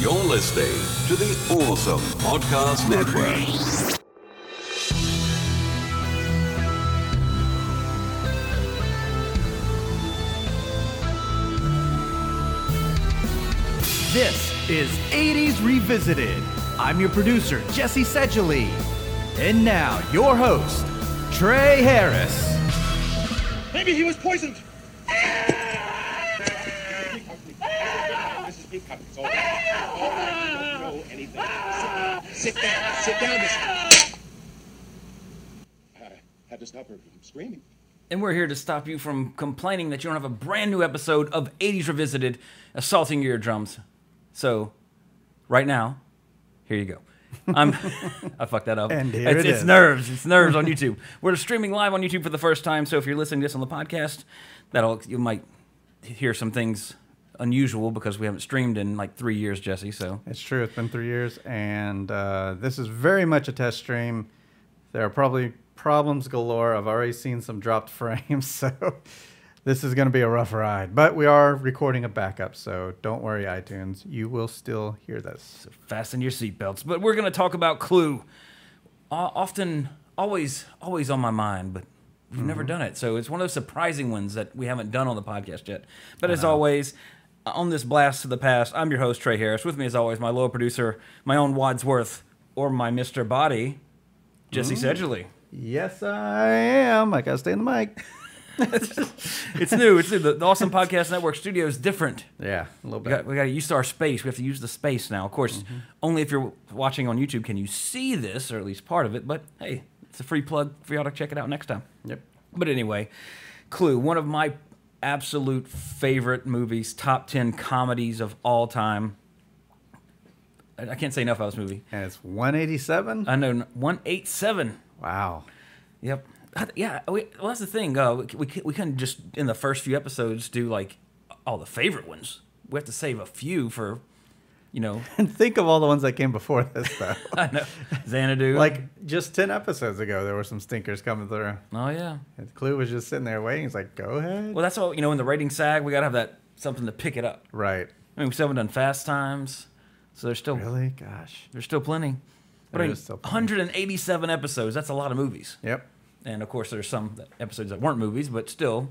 You're listening to the Awesome Podcast Network. This is 80s Revisited. I'm your producer, Jesse Seidule. And now, your host, Trey Harris. Maybe he was poisoned. This is beef cup. It's all right. All right. You don't know anything. Sit. Sit down. Sit down, mister. I had to stop her from screaming. And we're here to stop you from complaining that you don't have a brand new episode of 80s Revisited assaulting your eardrums. So, right now, here you go. I'm I fucked that up. And here it's, it it's is. nerves. It's nerves on YouTube. We're streaming live on YouTube for the first time. So if you're listening to this on the podcast, that'll you might hear some things unusual because we haven't streamed in like three years, Jesse. So It's true, it's been three years, and uh, this is very much a test stream. There are probably problems galore. I've already seen some dropped frames, so this is going to be a rough ride. But we are recording a backup, so don't worry, iTunes. You will still hear this. fasten your seatbelts. But we're going to talk about Clue. O- often, always, always on my mind, but we've never done it. So it's one of those surprising ones that we haven't done on the podcast yet. But as always, on this blast to the past, I'm your host Trey Harris. With me, as always, my low producer, my own Wadsworth, or my Mister Body, Jesse mm. Seidule. Yes, I am. I got to stay in the mic. It's new. It's new. The, the Awesome Podcast Network studio is different. Yeah, a little bit. we got to use our space. We have to use the space now. Of course, mm-hmm. only if you're watching on YouTube can you see this, or at least part of it. But hey, it's a free plug for y'all to check it out next time. Yep. But anyway, Clue, one of my absolute favorite movies, top 10 comedies of all time. I can't say enough about this movie. And it's 187. I know 187. wow. Yep. Yeah, we, well, that's the thing. Uh, we, we, we couldn't just, in the first few episodes, do like all the favorite ones. We have to save a few for, you know, And think of all the ones that came before this, though. I know, Xanadu. like just 10 episodes ago, there were some stinkers coming through. oh, yeah. And Clue was just sitting there waiting. He's like, go ahead. Well, that's all, you know, in the rating sag, we got to have that something to pick it up. Right. I mean, we still haven't done Fast Times, so there's still Really? Gosh. there's still plenty. But There I mean, still plenty. 187 episodes. That's a lot of movies. Yep. And of course, there's some episodes that weren't movies, but still,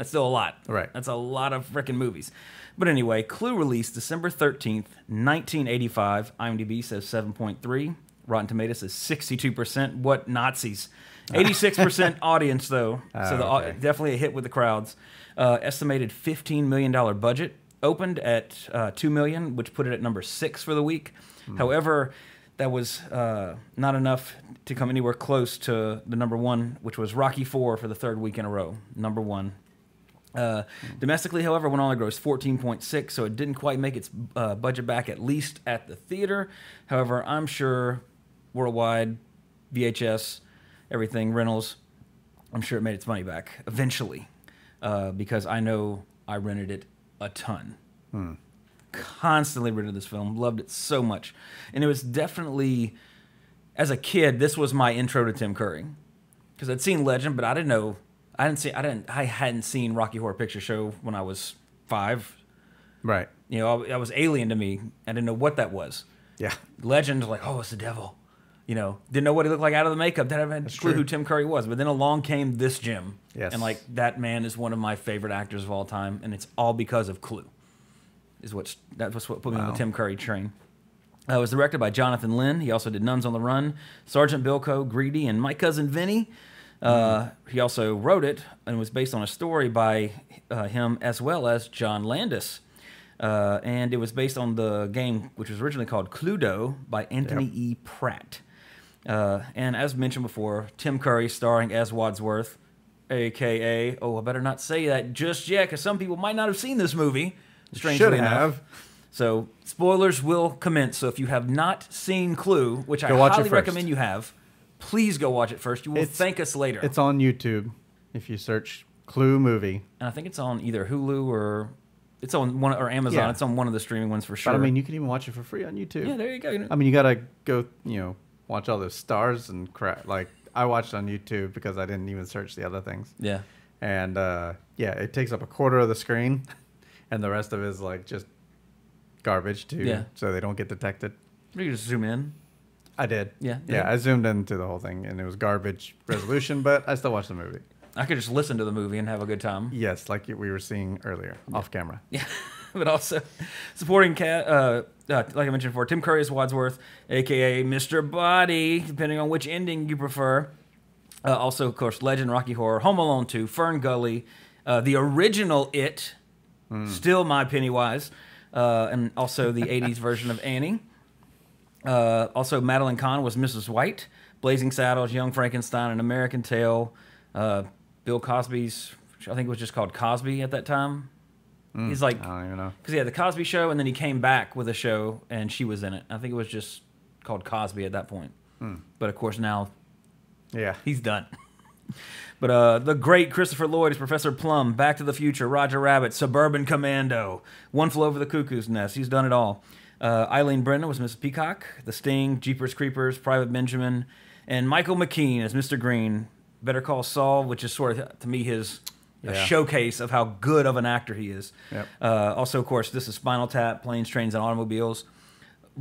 that's still a lot. Right. That's a lot of freaking movies. But anyway, Clue released December 13th, 1985. IMDb says 7.3. Rotten Tomatoes says 62%. What Nazis? 86% audience, though. so the, okay. definitely a hit with the crowds. Uh, estimated $15 million budget. Opened at uh, 2 million, which put it at number six for the week. Hmm. However, that was uh, not enough to come anywhere close to the number one, which was Rocky Four for the third week in a row. Number one. Uh, domestically, however, went on to gross 14.6, so it didn't quite make its uh, budget back, at least at the theater. However, I'm sure worldwide, VHS, everything, rentals, I'm sure it made its money back eventually, uh, because I know I rented it a ton. Constantly rented this film, loved it so much, and it was definitely, as a kid, this was my intro to Tim Curry, because I'd seen Legend, but I didn't know, I didn't see, I didn't, I hadn't seen Rocky Horror Picture Show when I was five. Right. You know, that was alien to me. I didn't know what that was. Yeah. Legend, like, oh, it's the devil. You know, didn't know what he looked like out of the makeup. Didn't have a clue true. who Tim Curry was. But then along came this Jim. Yes. And like that man is one of my favorite actors of all time, and it's all because of Clue. Is what's that's what put me on the Tim Curry train. Uh, it was directed by Jonathan Lynn. He also did Nuns on the Run, Sergeant Bilko, Greedy, and My Cousin Vinny. Uh, He also wrote it and was based on a story by uh, him as well as John Landis. Uh, and it was based on the game, which was originally called Cluedo by Anthony Yep. E. Pratt. Uh, and as mentioned before, Tim Curry starring as Wadsworth, aka, oh, I better not say that just yet, because some people might not have seen this movie. Strangely Should enough. have. So spoilers will commence. So if you have not seen Clue, which I Go watch highly recommend you have, please go watch it first. You will It's- thank us later. It's on YouTube if you search Clue movie. and I think it's on either Hulu or it's on one or Amazon. Yeah. It's on one of the streaming ones for sure. But I mean, you can even watch it for free on YouTube. yeah, there you go. I mean, you gotta go, you know, watch all those stars and crap. Like I watched on YouTube because I didn't even search the other things. yeah, And uh, yeah, it takes up a quarter of the screen, and the rest of it is like just garbage too, Yeah. so they don't get detected. You can just zoom in. I did. Yeah, Yeah, yeah. I zoomed into the whole thing and it was garbage resolution, but I still watched the movie. I could just listen to the movie and have a good time. Yes, like we were seeing earlier off camera. Yeah, but also supporting cat. Uh, uh, like I mentioned before, Tim Curry as Wadsworth, aka Mr. Body, depending on which ending you prefer. Uh, also, of course, Legend, Rocky Horror, Home Alone 2, Fern Gully, uh, the original It, still my Pennywise, uh, and also the 80s version of Annie. Uh, also, Madeline Kahn was Mrs. White, Blazing Saddles, Young Frankenstein, An American Tail, uh, Bill Cosby's, I think it was just called Cosby at that time. He's like, I don't even know. because he had the Cosby Show, and then he came back with a show, and she was in it. I think it was just called Cosby at that point. But of course, now Yeah. he's done. but uh, the great Christopher Lloyd is Professor Plum, Back to the Future, Roger Rabbit, Suburban Commando, One Flew Over the Cuckoo's Nest. He's done it all. Uh, Eileen Brennan was Mrs. Peacock, The Sting, Jeepers Creepers, Private Benjamin, and Michael McKean as Mr. Green. Better Call Saul, which is sort of to me his a Yeah. showcase of how good of an actor he is. Yep. Uh, also, of course, this is Spinal Tap, Planes, Trains, and Automobiles.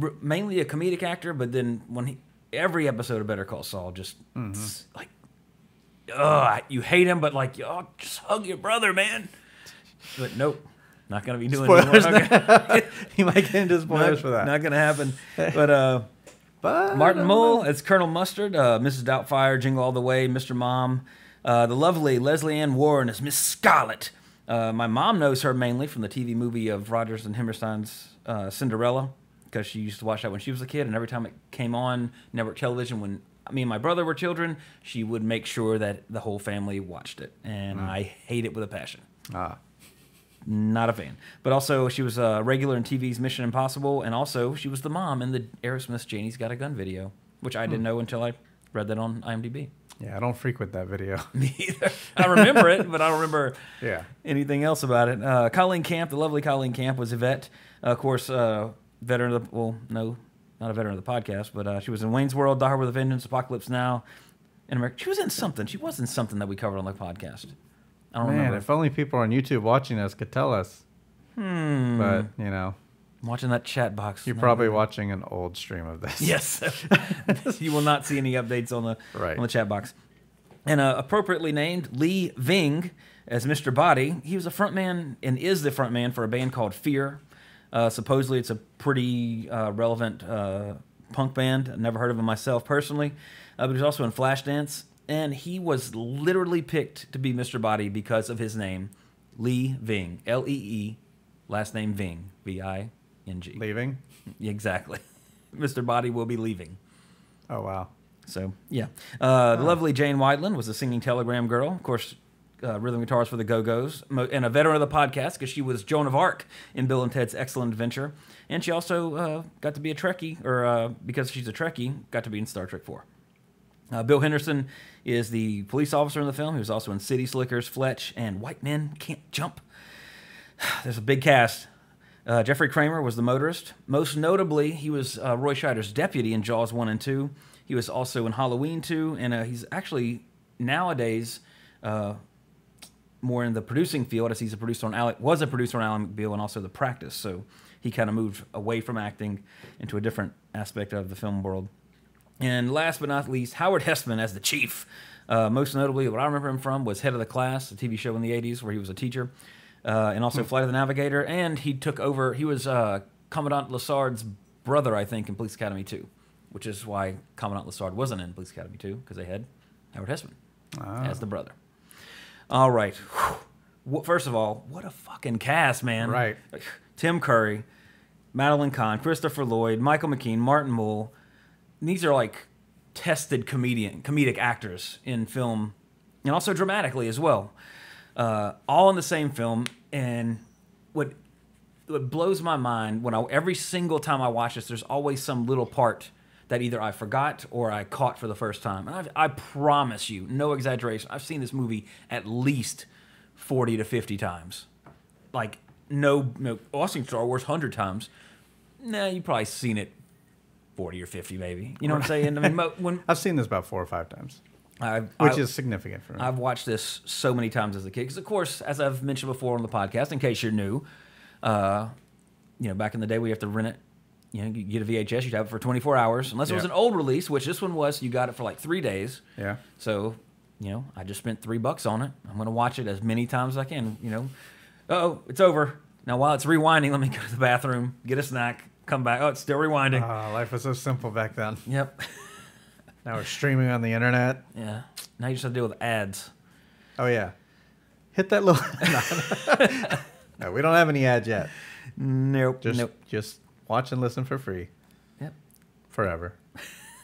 R- mainly a comedic actor, but then when he every episode of Better Call Saul just it's like, ugh, you hate him, but like, oh, just hug your brother, man. But nope, not gonna be doing Spoilers hugging. you might get into spoilers not, for that. not gonna happen. But uh, but Martin Mull it's Colonel Mustard, uh, Mrs. Doubtfire, Jingle All the Way, Mr. Mom, uh, the lovely Lesley Ann Warren is Miss Scarlet. Uh, my mom knows her mainly from the TV movie of Rodgers and Hammerstein's uh, Cinderella because she used to watch that when she was a kid, and every time it came on network television when me and my brother were children, she would make sure that the whole family watched it, and I hate it with a passion Ah, not a fan. But also, she was a regular in TV's Mission Impossible, and also she was the mom in the Aerosmith "Janie's Got a Gun" video, which I didn't know until I read that on IMDb. yeah, I don't frequent that video. Me either. I remember it, but I don't remember yeah. anything else about it. Uh, Colleen Camp, the lovely Colleen Camp, was Yvette. Uh, of course, uh, veteran of the well, no, not a veteran of the podcast, but uh, she was in Wayne's World, Die Hard with a Vengeance, Apocalypse Now, in America. She was in something. She was in something that we covered on the podcast. I don't Man, remember. if only people on YouTube watching us could tell us. Hmm. But, you know, I'm watching that chat box. you're probably no. watching an old stream of this. Yes. you will not see any updates on the Right. on the chat box. And uh, appropriately named Lee Ving as Mr. Body, he was a frontman and is the frontman for a band called Fear. Uh, supposedly, it's a pretty uh, relevant uh, punk band. I've never heard of him myself personally, uh, but he's also in Flashdance. And he was literally picked to be Mr. Body because of his name, Lee Ving, L E E, last name Ving, V I N G. Leaving? Exactly. Mr. Body will be leaving. Oh, wow. So yeah, uh, the lovely Jane Wiedlin was a singing telegram girl, of course, uh, rhythm guitarist for the Go Go's, and a veteran of the podcast because she was Joan of Arc in Bill and Ted's Excellent Adventure, and she also uh, got to be a Trekkie, or uh, because she's a Trekkie, got to be in Star Trek Four. Uh, Bill Henderson is the police officer in the film. He was also in City Slickers, Fletch, and White Men Can't Jump. There's a big cast. Uh, Jeffrey Kramer was the motorist. Most notably, he was uh, Roy Scheider's deputy in Jaws 1 and 2. He was also in Halloween 2, and uh, he's actually nowadays uh, more in the producing field as he's a producer on Alec, was a producer on Alan McBeal and also The Practice. So he kind of moved away from acting into a different aspect of the film world. And last but not least, Howard Hesseman as the chief. Uh, most notably, what I remember him from was Head of the Class, a TV show in the 80s where he was a teacher, uh, and also Flight of the Navigator. And he took over, he was uh, Commandant Lassard's brother, I think, in Police Academy 2, which is why Commandant Lassard wasn't in Police Academy 2, because they had Howard Hesseman as the brother. All right. First of all, what a fucking cast, man. Right. Tim Curry, Madeline Kahn, Christopher Lloyd, Michael McKean, Martin Mull. These are like tested comedian, comedic actors in film, and also dramatically as well. Uh, all in the same film, and what what blows my mind when I every single time I watch this, there's always some little part that either I forgot or I caught for the first time. And I've, I promise you, no exaggeration, I've seen this movie at least forty to fifty times. Like no, no, I've seen Star Wars hundred times. Nah, you've probably seen it forty or fifty, maybe. You know what I'm saying? I mean, mo- when I've seen this about four or five times, I, which I- is significant for me. I've watched this so many times as a kid. Because, of course, as I've mentioned before on the podcast, in case you're new, uh, you know, back in the day, we have to rent it. You know, you get a VHS, you'd have it for 24 hours, unless it was an old release, which this one was. You got it for like three days. Yeah. So, you know, I just spent three bucks on it. I'm gonna watch it as many times as I can. You know, oh, it's over. Now while it's rewinding, let me go to the bathroom, get a snack, come back. Oh, it's still rewinding. Oh, life was so simple back then. yep. Now we're streaming on the internet. Yeah. Now you just have to deal with ads. Oh yeah, hit that little. no, we don't have any ads yet. Nope. Just nope. just watch and listen for free Yep. forever.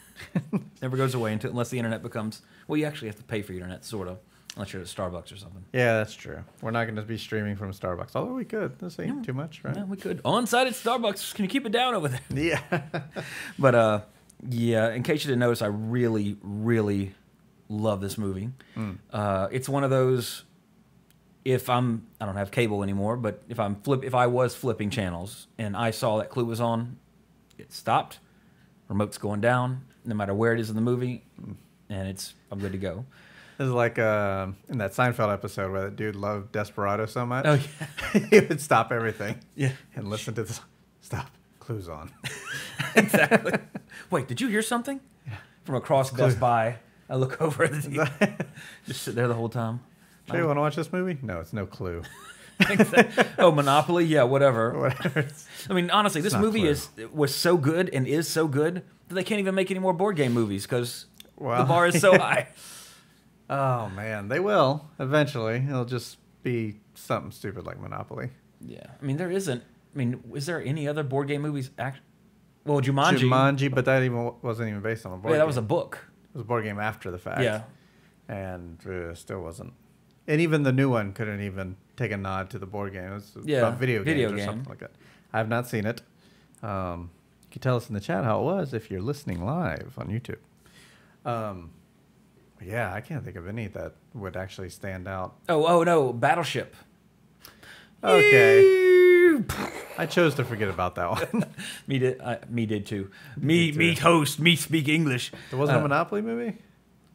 Never goes away until unless the internet becomes. Well, you actually have to pay for your internet, sort of, unless you're at Starbucks or something. Yeah, that's true. We're not going to be streaming from Starbucks, although we could. This ain't too much, right? Yeah, we could on site at Starbucks. Can you keep it down over there? Yeah. But uh, yeah. In case you didn't notice, I really, really love this movie. Uh, it's one of those. If I'm, I don't have cable anymore, but if I'm flip, if I was flipping channels and I saw that Clue was on, it stopped. Remote's going down, no matter where it is in the movie, and it's I'm good to go. This is like uh, in that Seinfeld episode where that dude loved Desperado so much. Oh, yeah. he would stop everything. Yeah. And listen to the Stop. Clues on. exactly. Wait, did you hear something? Yeah. From across Best Buy, I look over at the just sit there the whole time. Jay, you want to watch this movie? No, it's no clue. oh, Monopoly, yeah, whatever. Whatever. I mean, honestly, this movie Clue. is was so good and is so good that they can't even make any more board game movies because the bar is so high. Oh man, they will eventually. It'll just be something stupid like Monopoly. Yeah, I mean, there isn't. I mean, is there any other board game movies? Act- well, Jumanji. Jumanji, but that even wasn't even based on a board. Game. Yeah, that game. was a book. It was a board game after the fact. Yeah. and uh, still wasn't. And even the new one couldn't even take a nod to the board game. It was Yeah, about video games video or something like that. I have not seen it. Um, you can tell us in the chat how it was if you're listening live on YouTube. Um, yeah, I can't think of any that would actually stand out. Oh, oh no, Battleship. Okay, I chose to forget about that one. Me did. I, me did too. Me, too. me toast. Me speak English. there wasn't Uh, a Monopoly movie.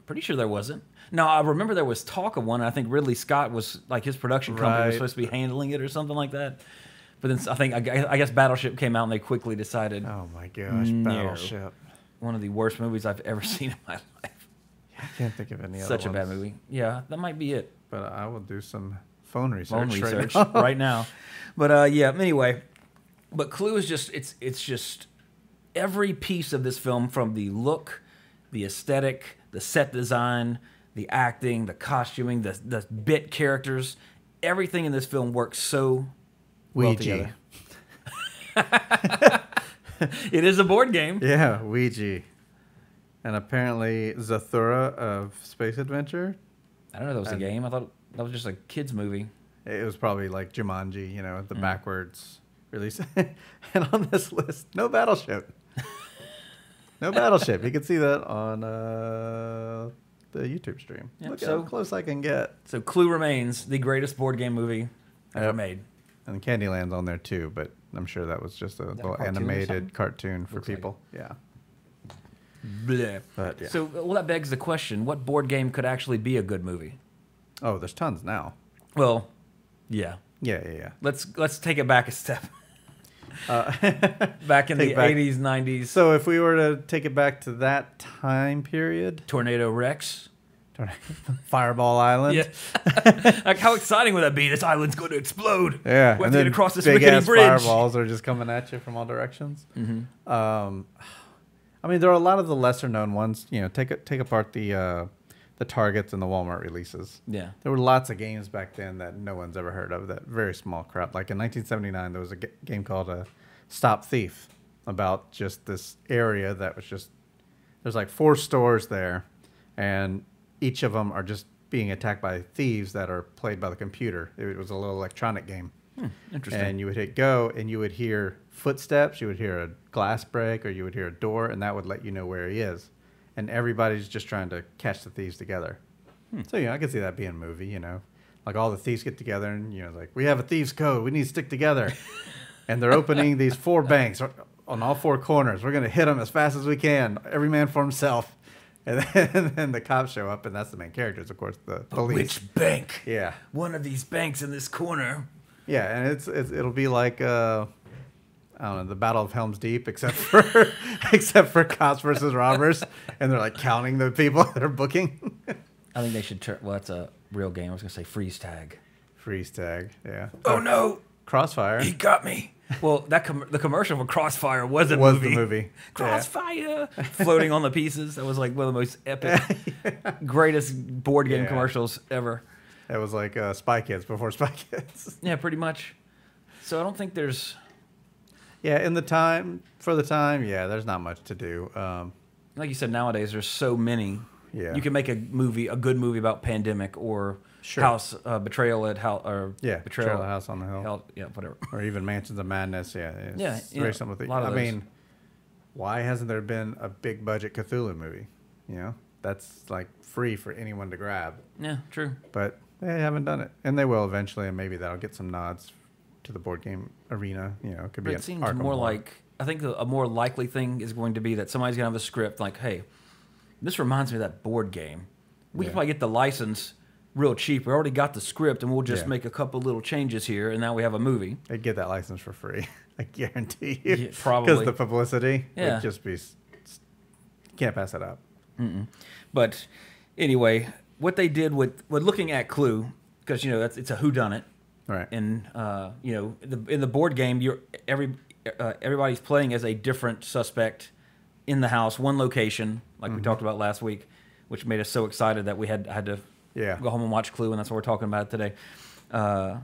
Pretty sure there wasn't. No, I remember there was talk of one. I think Ridley Scott was like his production company was supposed to be handling it or something like that. But then I think I, I guess Battleship came out and they quickly decided Oh my gosh, Battleship. one of the worst movies I've ever seen in my life. I can't think of any other Such a bad movie. Yeah, that might be it. But I will do some phone research. Phone right now. right now. But uh, yeah. Anyway, but Clue is just it's it's just every piece of this film from the look, the aesthetic, the set design, the acting, the costuming, the the bit characters, everything in this film works so well Ouija. together. It is a board game. Yeah, Ouija. And apparently Zathura of Space Adventure. I don't know that was a game. I thought that was just a kids movie. It was probably like Jumanji, you know, Mm. the backwards release. and on this list, no Battleship. no Battleship. You can see that on uh, the YouTube stream. Yep, Look so- how close I can get. So Clue remains the greatest board game movie ever Yep. made. And Candyland's on there too, but I'm sure that was just a a little cartoon animated cartoon for Looks like people. yeah. Bleh. But yeah. So well, that begs the question: What board game could actually be a good movie? oh, there's tons now. Well, yeah. Yeah, yeah, yeah. Let's let's take it back a step. Uh, Back in the back- eighties, nineties, So if we were to take it back to that time period, Tornado Rex. Fireball Island. Yeah. like how exciting would that be? This island's going to explode. Yeah, We have and to get across this big rickety ass bridge. fireballs are just coming at you from all directions. Mm-hmm. Um, I mean, there are a lot of the lesser known ones. You know, take take apart the uh, the Targets and the Walmart releases. Yeah. There were lots of games back then that no one's ever heard of. That very small crowd. Like in 1979, there was a g- game called uh, Stop Thief about just this area that was just there's like four stores there, and each of them are just being attacked by thieves that are played by the computer. It was a little electronic game. Hmm, interesting. And you would hit go, and you would hear footsteps, you would hear a glass break, or you would hear a door, and that would let you know where he is. And everybody's just trying to catch the thieves together. Hmm. So you know, I could see that being a movie. You know, like all the thieves get together, and you know, like we have a thieves' code, we need to stick together. and they're opening these four banks on all four corners. We're gonna hit them as fast as we can, every man for himself. And then, and then the cops show up, and that's the main characters, of course, the police. Which bank? Yeah. One of these banks in this corner. Yeah, and it's, it's it'll be like uh, I don't know the Battle of Helm's Deep, except for except for cops versus robbers, and they're like counting the people that are booking. I think they should turn. Well, that's a real game. I was gonna say freeze tag. Freeze tag, yeah. Oh no, Crossfire he got me. Well, that com- the commercial for Crossfire was a was movie. the movie. Yeah. Crossfire floating on the pieces. That was like one of the most epic, greatest board game Yeah. commercials ever. It was like uh, Spy Kids before Spy Kids. Yeah, pretty much. So I don't think there's yeah, in the time for the time, yeah, there's not much to do. Um, like you said nowadays. There's so many. Yeah. You can make a movie, a good movie about pandemic or Sure. house uh, betrayal at house or yeah, betrayal Betrayal at House on the Hill, Hell, yeah, whatever. or even Mansions of Madness. Yeah, it's Yeah, very yeah, similar. a thing. lot of I those. mean, why hasn't there been a big budget Cthulhu movie? You know, that's like free for anyone to grab, Yeah, true. but they haven't done it, and they will eventually, and maybe that'll get some nods to the board game arena. You know, it could be. But it seems Arkham more Horror. like I think the, a more likely thing is going to be that somebody's gonna have a script like, "Hey, this reminds me of that board game. We Yeah. can probably get the license real cheap. We already got the script, and we'll just Yeah. make a couple little changes here, and now we have a movie." They'd get that license for free. I guarantee you. Yeah, Because the publicity Yeah. would just be. Can't pass that up. But anyway, what they did with with looking at Clue, because you know that's it's a who done it, Right. and uh, you know the, in the board game, you're every uh, everybody's playing as a different suspect in the house, one location, like Mm-hmm. we talked about last week, which made us so excited that we had had to Yeah. go home and watch Clue, and that's what we're talking about today. Uh,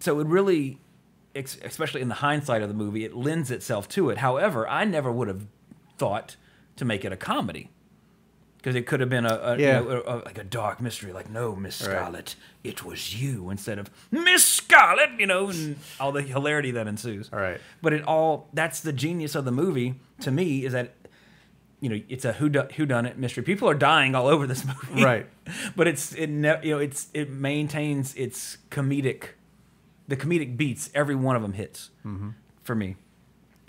so it really, ex- especially in the hindsight of the movie, it lends itself to it. However, I never would have thought to make it a comedy. Because it could have been a, a, you know, a- a- like a dark mystery, like no, Miss Right. Scarlet, it was you, instead of Miss Scarlet, you know, and all the hilarity that ensues. All right. But it all that's the genius of the movie to me is that you know it's a who who done it mystery. People are dying all over this movie, Right. but it's it ne- you know it's it maintains its comedic, the comedic beats. Every one of them hits Mm-hmm. for me.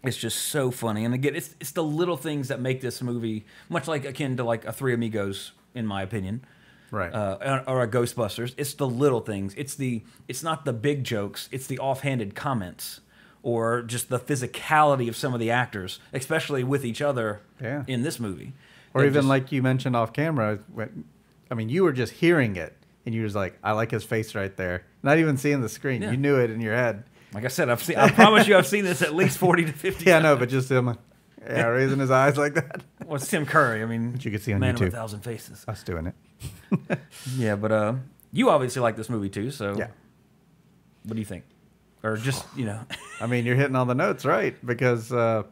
It's just so funny, and again, it's it's the little things that make this movie much like akin to like a Three Amigos, in my opinion Right. uh, or a Ghostbusters. It's the little things. It's the it's not the big jokes. It's the offhanded comments or just the physicality of some of the actors, especially with each other Yeah. in this movie. or even just- like you mentioned off camera, when, I mean, you were just hearing it, and you was like, "I like his face right there," not even seeing the screen. Yeah. You knew it in your head. Like I said, I've seen. I promise you, I've seen this at least forty to fifty. Yeah, I know, but just him, yeah, raising his eyes like that. Well, it's Tim Curry. I mean, Which you can see on man of a thousand faces. Us doing it. Yeah, but uh, you obviously like this movie too. So Yeah. what do you think? Or just you know, I mean, you're hitting all the notes, right? Because uh,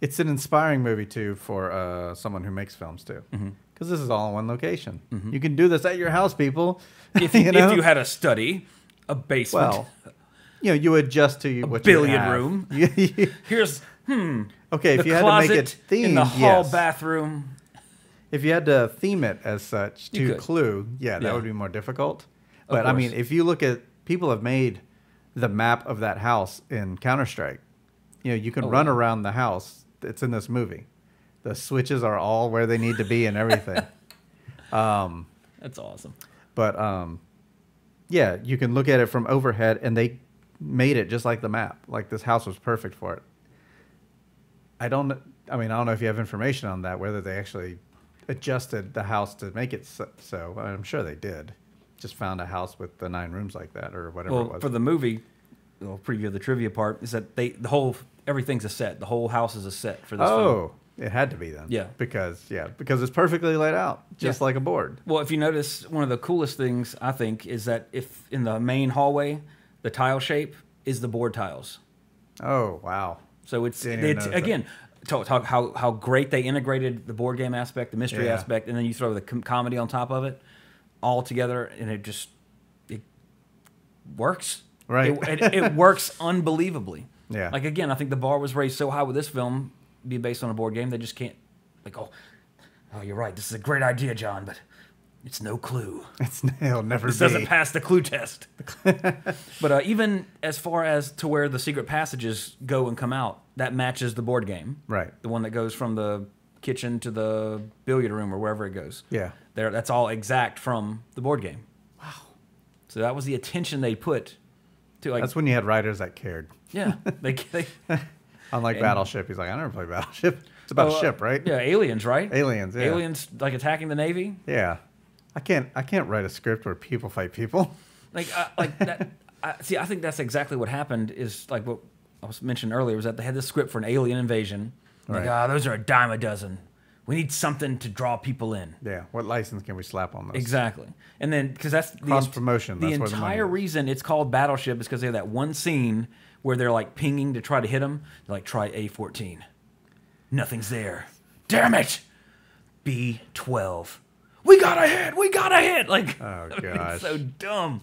it's an inspiring movie too for uh, someone who makes films too. Mm-hmm. Because this is all in one location. You can do this at your house, people. if you, know? if you had a study, a basement, well, you know, you adjust to what billiard you have. room. Here's hmm, okay, if you had to make it themed, in the hall yes. bathroom. If you had to theme it as such to could. Clue, yeah, that Yeah. would be more difficult. But I mean, if you look at people have made the map of that house in Counter Strike. You know, you can Oh, run wow. around the house. It's in this movie. The switches are all where they need to be and everything. um, That's awesome. but um, yeah, you can look at it from overhead, and they made it just like the map. Like this house was perfect for it. I don't. I mean, I don't know if you have information on that, whether they actually adjusted the house to make it so. so. I'm sure they did. Just found a house with the nine rooms like that, or whatever it was. for the movie, well, preview of the trivia part is that they the whole everything's a set. The whole house is a set for this film. oh, it had to be then. Yeah. Because yeah, because it's perfectly laid out, just Yeah. like a board. Well, if you notice, one of the coolest things I think is that if in the main hallway, the tile shape is the board tiles. Oh wow. So it's, it's again talk, talk how how great they integrated the board game aspect, the mystery Yeah. aspect, and then you throw the com- comedy on top of it, all together, and it just it works. Right. It, it, it works unbelievably. Yeah. Like again, I think the bar was raised so high with this film, be based on a board game, they just can't like oh, oh you're right, this is a great idea, John, but it's no clue. It's it'll never This be. doesn't pass the clue test. but uh, even as far as to where the secret passages go and come out, that matches the board game. Right. The one that goes from the kitchen to the billiard room or wherever it goes. Yeah. There, that's all exact from the board game. Wow. So that was the attention they put to like. That's when you had writers that cared. yeah. They, they Unlike And- Battleship, he's like, I never played Battleship. It's about Oh, uh, ship, right? Yeah, aliens, right? Aliens, yeah. Aliens like attacking the navy. Yeah. I can't. I can't write a script where people fight people. Like, uh, like that. I, see, I think that's exactly what happened. Is like what I was mentioned earlier was that they had this script for an alien invasion. Like, Right. ah, those are a dime a dozen. We need something to draw people in. Yeah. What license can we slap on this? Exactly. And then because that's the Cross ent- promotion, The that's the entire is. reason it's called Battleship is because they have that one scene where they're like pinging to try to hit them. They're like try A fourteen. Nothing's there. Damn it. B twelve. We got a hit. We got a hit. Like Oh, I mean, so dumb.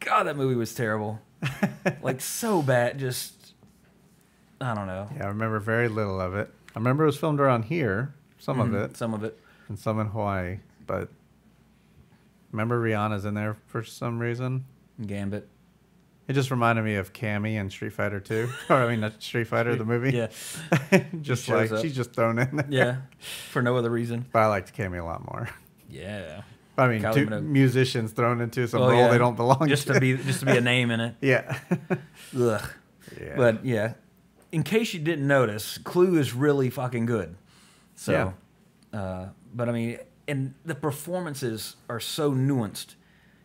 God, that movie was terrible. like so bad. Just I don't know. Yeah, I remember very little of it. I remember it was filmed around here, some of mm-hmm. it, Some of it. and some in Hawaii. But remember Rihanna's in there for some reason. Gambit. It just reminded me of Cammy and Street Fighter 2. or I mean, not Street Fighter, the movie. Yeah. just like up. she's just thrown in there. Yeah. For no other reason. But I liked Cammy a lot more. Yeah. I mean, two Minogue. musicians thrown into some Oh, role yeah. they don't belong just to. to be just to be a name in it. yeah. Ugh. yeah. But yeah, in case you didn't notice, Clue is really fucking good. So, uh, but I mean, and the performances are so nuanced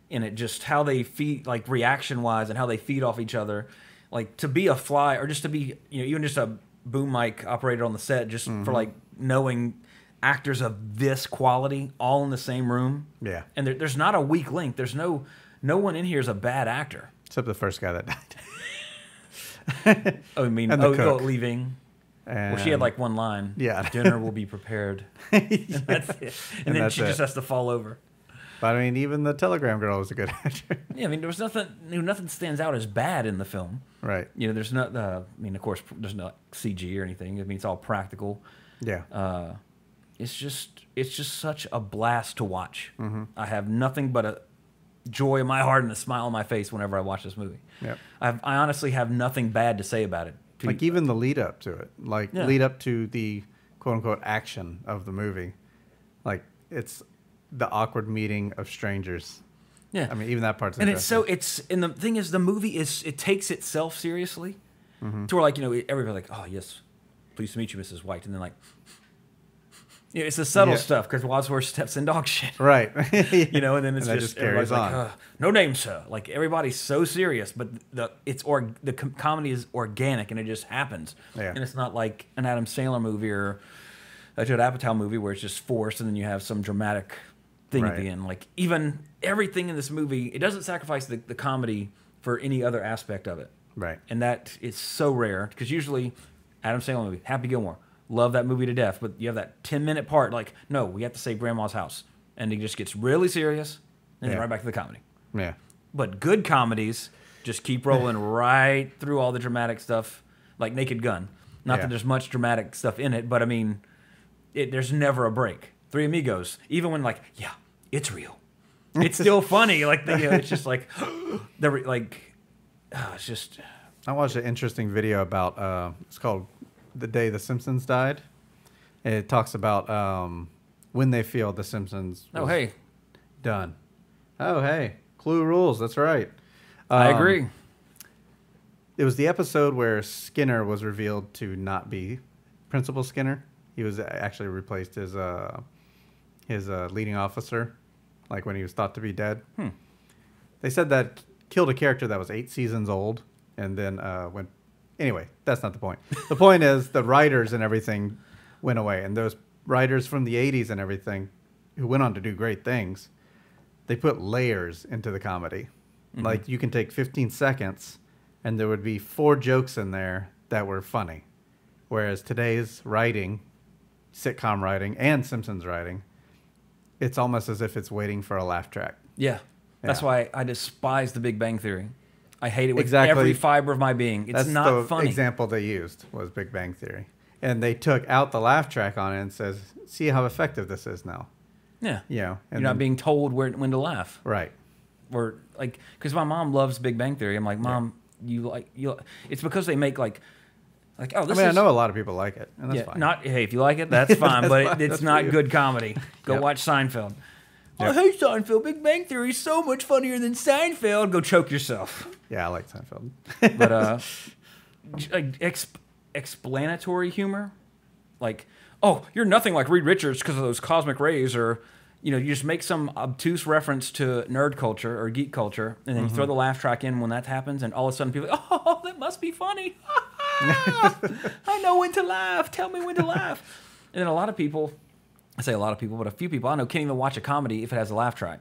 in it, just how they feed, like reaction wise, and how they feed off each other. Like to be a fly, or just to be, you know, even just a boom mic operator on the set, just Mm-hmm. for like knowing actors of this quality all in the same room. Yeah. and there, there's not a weak link. There's no no one in here is a bad actor. Except the first guy that died. Oh, I mean, And the oh, oh, leaving. And Well, she had like one line. Yeah. Dinner will be prepared. That's it. And, And then she just has to fall over. But I mean, even the Telegram girl was a good actor. Yeah, I mean, there was nothing. You know, nothing stands out as bad in the film. right. You know, there's not. Uh, I mean, of course, there's no CG or anything. I mean, it's all practical. Yeah. Uh, it's just, it's just such a blast to watch. Mm-hmm. I have nothing but a joy in my heart and a smile on my face whenever I watch this movie. Yep. I've, I honestly have nothing bad to say about it. To- like even the lead up to it, like Yeah. lead up to the quote unquote action of the movie, like it's the awkward meeting of strangers. yeah. I mean, even that part's and it's so it's and the thing is the movie is it takes itself seriously Mm-hmm. to where like you know everybody's like oh yes pleased to meet you mrs white and then like you know, it's the subtle Yeah. stuff because wadsworth steps in dog shit right. you know and then it's that just, just carries everybody's like on. "Ugh, no name sir like everybody's so serious but the it's or the com- comedy is organic and it just happens Yeah. and it's not like an adam sandler movie or a judd apatow movie where it's just forced and then you have some dramatic thing at the end like even everything in this movie it doesn't sacrifice the, the comedy for any other aspect of it right. and that is so rare because usually Adam Sandler movie, Happy Gilmore, love that movie to death, but you have that ten minute part like, no, we have to save Grandma's house, and it just gets really serious, and then Yeah. right back to the comedy. Yeah. But good comedies just keep rolling right through all the dramatic stuff, like Naked Gun. Not Yeah. that there's much dramatic stuff in it, but I mean, it, there's never a break. Three Amigos, even when like, yeah, it's real, it's still funny. Like the, you know, it's just like, like, ah, it's just I watched an interesting video about uh, it's called "The Day the Simpsons Died." It talks about um, when they feel the Simpsons. oh hey, done. Oh hey, Clue rules. That's right. I Um, agree. It was the episode where Skinner was revealed to not be Principal Skinner. He was actually replaced as uh, his uh, leading officer, like when he was thought to be dead. Hmm. They said that killed a character that was eight seasons old, and then uh, went. Anyway, that's not the point. The point is the writers and everything went away, and those writers from the '80s and everything, who went on to do great things, they put layers into the comedy. Mm-hmm. Like you can take 15 seconds, and there would be four jokes in there that were funny, whereas today's writing, sitcom writing, and Simpsons writing, it's almost as if it's waiting for a laugh track. Yeah. That's Yeah. why I despise the Big Bang Theory. I hate it with Exactly. every fiber of my being. It's That's not the funny. example they used was Big Bang Theory, and they took out the laugh track on it and says, "See how effective this is now." Yeah. You know, You're not then- being told where, when to laugh. right. Or like cuz my mom loves Big Bang Theory. I'm like, "Mom, you like you it's because they make like like oh, I mean, I know a lot of people like it, and that's yeah, fine. not hey, if you like it, that's fine, That's but fine. it, it's That's not good comedy. Go Yep. watch Seinfeld. I Yep. Oh, hate Seinfeld. Big Bang Theory is so much funnier than Seinfeld. Go choke yourself. Yeah, I like Seinfeld. but uh, like ex- explanatory humor, like, oh, you're nothing like Reed Richards because of those cosmic rays, or you know, you just make some obtuse reference to nerd culture or geek culture, and then you throw the laugh track in when that happens, and all of a sudden people, are like, oh, that must be funny. I know when to laugh. Tell me when to laugh. And then a lot of people, I say a lot of people, but a few people I know can't even watch a comedy if it has a laugh track,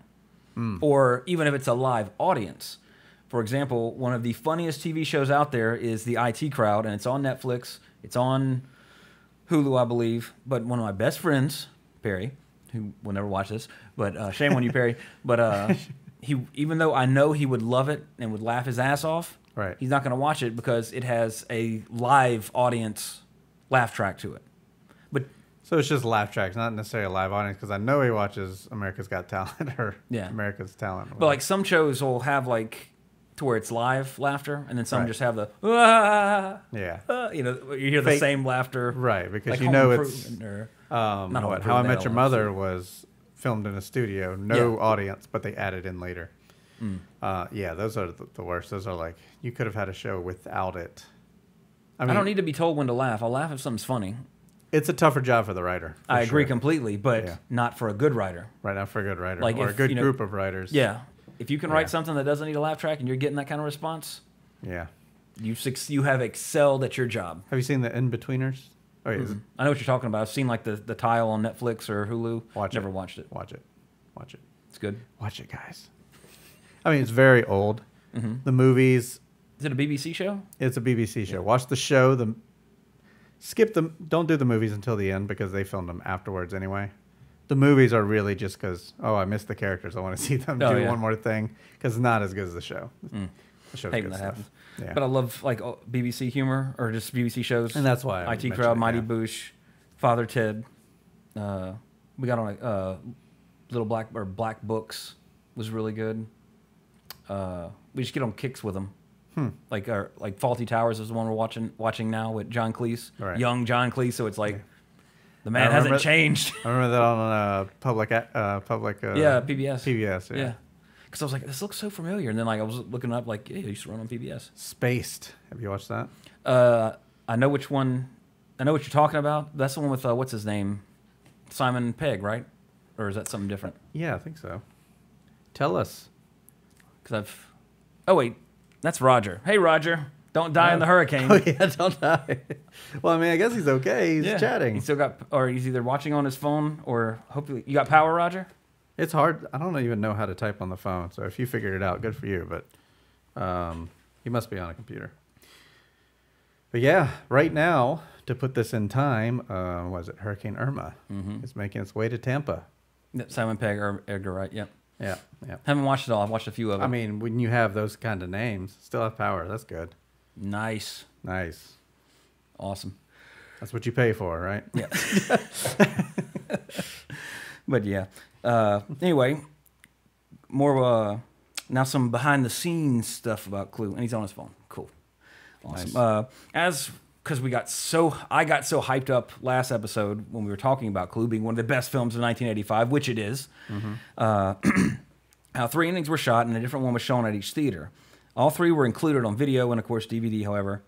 or even if it's a live audience. For example, one of the funniest TV shows out there is the IT Crowd, and it's on Netflix. It's on Hulu, I believe. But one of my best friends, Perry, who will never watch this, but uh, shame on you, Perry. But uh, he, even though I know he would love it and would laugh his ass off, Right. he's not going to watch it because it has a live audience laugh track to it. But So it's just laugh tracks, not necessarily a live audience, because I know he watches America's Got Talent or Yeah. America's Talent. but like some shows will have like to where it's live laughter, and then some Right. just have the ah, yeah, ah, you know you hear the same laughter, right, because like you know it's or um, not what How I Met Your. Mother was filmed in a studio, no Yeah. audience, but they added in later. Hmm. Uh, yeah, those are the, the worst. Those are like you could have had a show without it. I I, don't need to be told when to laugh. I'll laugh if something's funny. it's a tougher job for the writer. for I agree sure. completely, but Yeah. not for a good writer. Right now, for a good writer Like or a good you know- group of writers. Yeah, if you can write Yeah. something that doesn't need a laugh track and you're getting that kind of response, yeah. you you have excelled at your job. Have you seen the In Betweeners? Oh, yeah, is it- I know what you're talking about. I've seen like the, the tile on Netflix or Hulu. Watch Never it. watched it. watch it, watch it. It's good. Watch it, guys. I mean, it's very old. Mm-hmm. The movies, Is it a BBC show? it's a BBC show. Watch the show. The skip them. Don't do the movies until the end because they filmed them afterwards anyway. The movies are really just because oh I missed the characters. I want to see them Oh, do yeah. one more thing because it's not as good as the show. The show's Hate good that stuff. happens. Yeah. But I love like BBC humor or just BBC shows. And that's why I IT Crowd, it, Mighty yeah. Boosh, Father Ted. Uh, we got on a uh, little black or Black Books was really good. Uh, we just get on kicks with them. Hmm. Like our like Fawlty Towers is the one we're watching watching now with John Cleese, Right. young John Cleese. So it's like the man hasn't changed. I remember that on uh, public uh, public uh, yeah, PBS. PBS. Yeah. Yeah. Because I was like, this looks so familiar, and then like I was looking up, like, yeah, he used to run on PBS. Spaced. Have you watched that? Uh, I know which one. I know what you're talking about. That's the one with uh, what's his name, Simon Pegg, right? Or is that something different? Yeah, I think so. Tell us. Because I've. Oh wait, that's Roger. Hey Roger, don't die in the hurricane. Oh yeah, don't die. well, I mean, I guess he's okay. He's Yeah. chatting. He still got, or he's either watching on his phone, or hopefully you got power, Roger. It's hard. I don't even know how to type on the phone. So if you figured it out, good for you. But um, he must be on a computer. But yeah, right now, to put this in time, uh, was it Hurricane Irma? Mm-hmm. It's making its way to Tampa. Simon Pegg or Edgar Wright. Yep. Yeah, yeah. Haven't watched it all. I've watched a few of them. I mean, when you have those kind of names, still have power. That's good. Nice, Nice. awesome. That's what you pay for, right? Yeah. but yeah. Uh, anyway, more uh, now some behind the scenes stuff about Clue, and he's on his phone. Cool, awesome. Nice. Uh, as because we got so I got so hyped up last episode when we were talking about Clue being one of the best films of 1985, which it is. Uh, how three endings were shot, and a different one was shown at each theater. All three were included on video and, of course, DVD. However,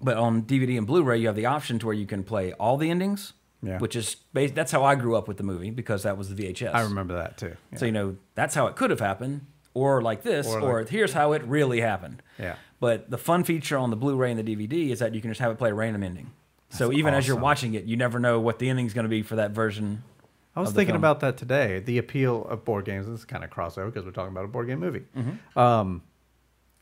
but on DVD and Blu-ray, you have the option to where you can play all the endings, Yeah. which is that's how I grew up with the movie because that was the VHS. I remember that too. Yeah. So you know that's how it could have happened, or like this, Or or, here's how it really happened. Yeah. But the fun feature on the Blu-ray and the DVD is that you can just have it play a random ending. so even as you're watching it, you never know what the ending's going to be for that version. I was thinking film. about that today. The appeal of board games. This is kind of crossover because we're talking about a board game movie. Mm-hmm. Um,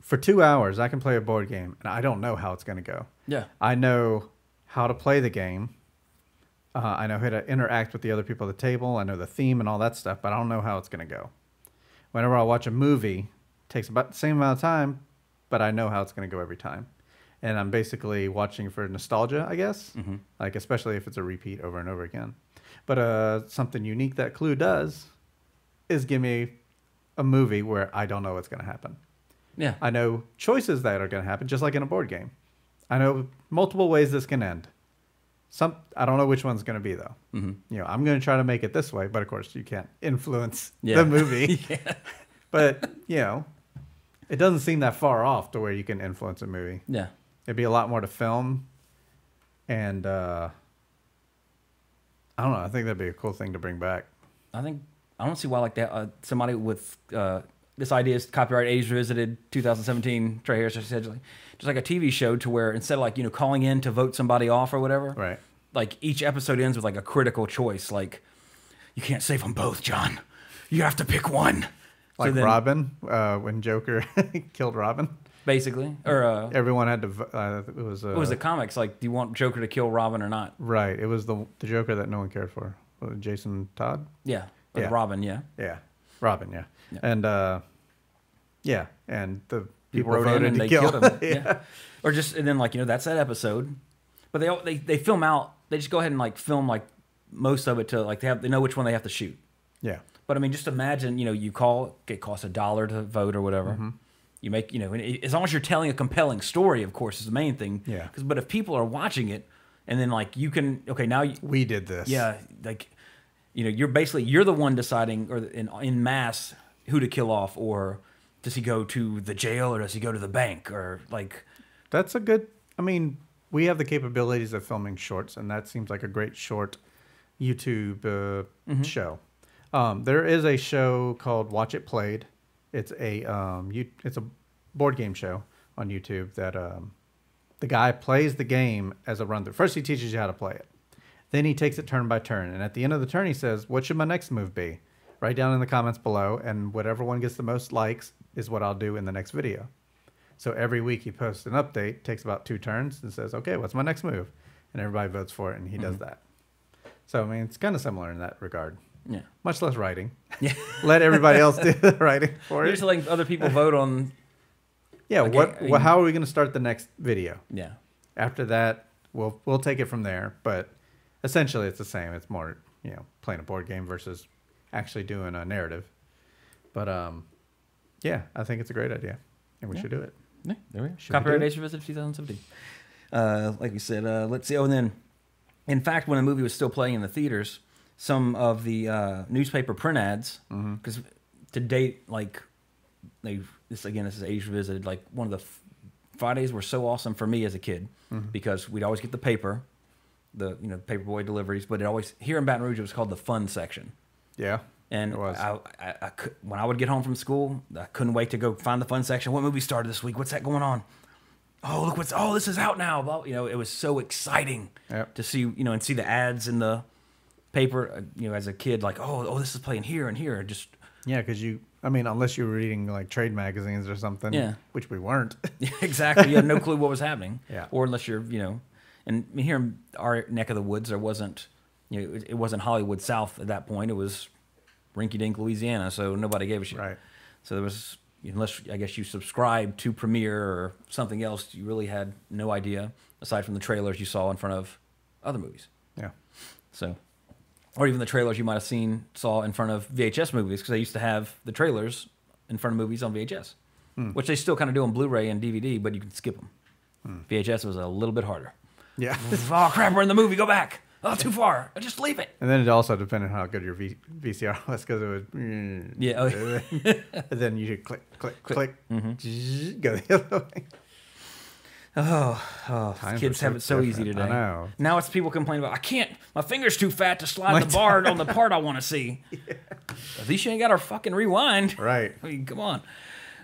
for two hours, I can play a board game, and I don't know how it's going to go. Yeah. I know how to play the game. Uh, I know how to interact with the other people at the table. I know the theme and all that stuff, but I don't know how it's going to go. Whenever I watch a movie, it takes about the same amount of time, but I know how it's going to go every time. And I'm basically watching for nostalgia, I guess, like especially if it's a repeat over and over again. But uh, something unique that Clue does is give me a movie where I don't know what's going to happen. Yeah. I know choices that are going to happen, just like in a board game. I know multiple ways this can end. Some I don't know which one's going to be though. Mm-hmm. You know, I'm going to try to make it this way, but of course you can't influence Yeah. the movie. But you know, it doesn't seem that far off to where you can influence a movie. yeah. It'd be a lot more to film and uh, I don't know. I think that'd be a cool thing to bring back. I think I don't see why like that. Uh, somebody with uh, this idea is copyright 80s revisited 2017. Trey Harris just like just like a TV show to where instead of like you know calling in to vote somebody off or whatever, Right. Like each episode ends with like a critical choice. Like you can't save them both, John. You have to pick one. So Like then, Robin, uh, when Joker killed Robin, basically, or uh, everyone had to. Uh, it was. Uh, it was the comics. Like, do you want Joker to kill Robin or not? right. It was the the Joker that no one cared for. Jason Todd. Yeah, Yeah. Robin. Yeah. Yeah, Robin. Yeah, Yeah. and uh, yeah, and the people, wrote voted in and to they kill killed him. yeah. yeah. Or just and then like you know that's that episode, but they all- they they film out. They just go ahead and like film like most of it to like they have they know which one they have to shoot. yeah, But I mean, just imagine you know you call it costs a dollar to vote or whatever. Mm-hmm. You make you know as long as you're telling a compelling story, of course, is the main thing. Yeah. 'Cause- but if people are watching it and then like you can okay now you, We did this. yeah like you know you're basically you're the one deciding or in in mass who to kill off or does he go to the jail or does he go to the bank or like That's a good. I mean, we have the capabilities of filming shorts, and that seems like a great short YouTube uh, Mm-hmm. show. Um, there is a show called Watch It Played. It's a um, you, it's a board game show on YouTube that um, the guy plays the game as a run through. First, he teaches you how to play it. Then he takes it turn by turn, and at the end of the turn, he says, "What should my next move be?" Write down in the comments below, and whatever one gets the most likes is what I'll do in the next video. So every week he posts an update, takes about two turns, and says, "Okay, what's my next move?" And everybody votes for it, and he does Mm-hmm. that. So I mean, it's kind of similar in that regard. yeah Much less writing. yeah Let everybody else do the writing for you're it. just letting other people vote on Yeah. like, what? I mean- what how are we going to start the next video? yeah After that, we'll we'll take it from there. But essentially, it's the same. It's more you know playing a board game versus actually doing a narrative. But um, yeah, I think it's a great idea, and we Yeah. should do it. Yeah, there we go. Should we Copyright do it? 80s Revisit 2017. Uh, like we said, uh, let's see. Oh, and then, in fact, when the movie was still playing in the theaters, some of the uh, newspaper print ads, Mm-hmm. because to date, like they this again, this is 80s Revisited. Like one of the f- Fridays were so awesome for me as a kid Mm-hmm. because we'd always get the paper, the you know paperboy deliveries, but it always here in Baton Rouge it was called the fun section. Yeah. And It was. I, I, I when I would get home from school, I couldn't wait to go find the fun section. What movie started this week? What's that going on? Oh, look what's oh, this is out now. Blah- You know, it was so exciting Yep. to see you know and see the ads in the paper. uh, You know, as a kid, like oh, oh, this is playing here and here. Just Yeah, because you, I mean, unless you were reading like trade magazines or something, Yeah. which we weren't. Exactly. You had no clue what was happening. Yeah. Or unless you're, you know, and here in our neck of the woods, there wasn't, you know, it, it wasn't Hollywood South at that point. It was rinky dink Louisiana, so nobody gave a shit. Right. So there was, unless I guess you subscribed to Premiere or something else, you really had no idea aside from the trailers you saw in front of other movies. yeah. So, or even the trailers you might have seen saw in front of VHS movies because they used to have the trailers in front of movies on VHS, hmm. which they still kind of do on Blu-ray and DVD, but you can skip them. Hmm. VHS was a little bit harder. Yeah. oh crap, we're in the movie. Go back. Oh, too far. I just leave it. and then it also depended on how good your v- VCR was because it would. mm, Yeah. Oh, and then you should click, click, click, Mm-hmm. go the other way. oh, Times kids have it so easy different. today. I know. Now it's people complaining about I can't. My finger's too fat to slide My the bar on the part I want to see. At least you ain't got our fucking rewind. Right. I mean, come on.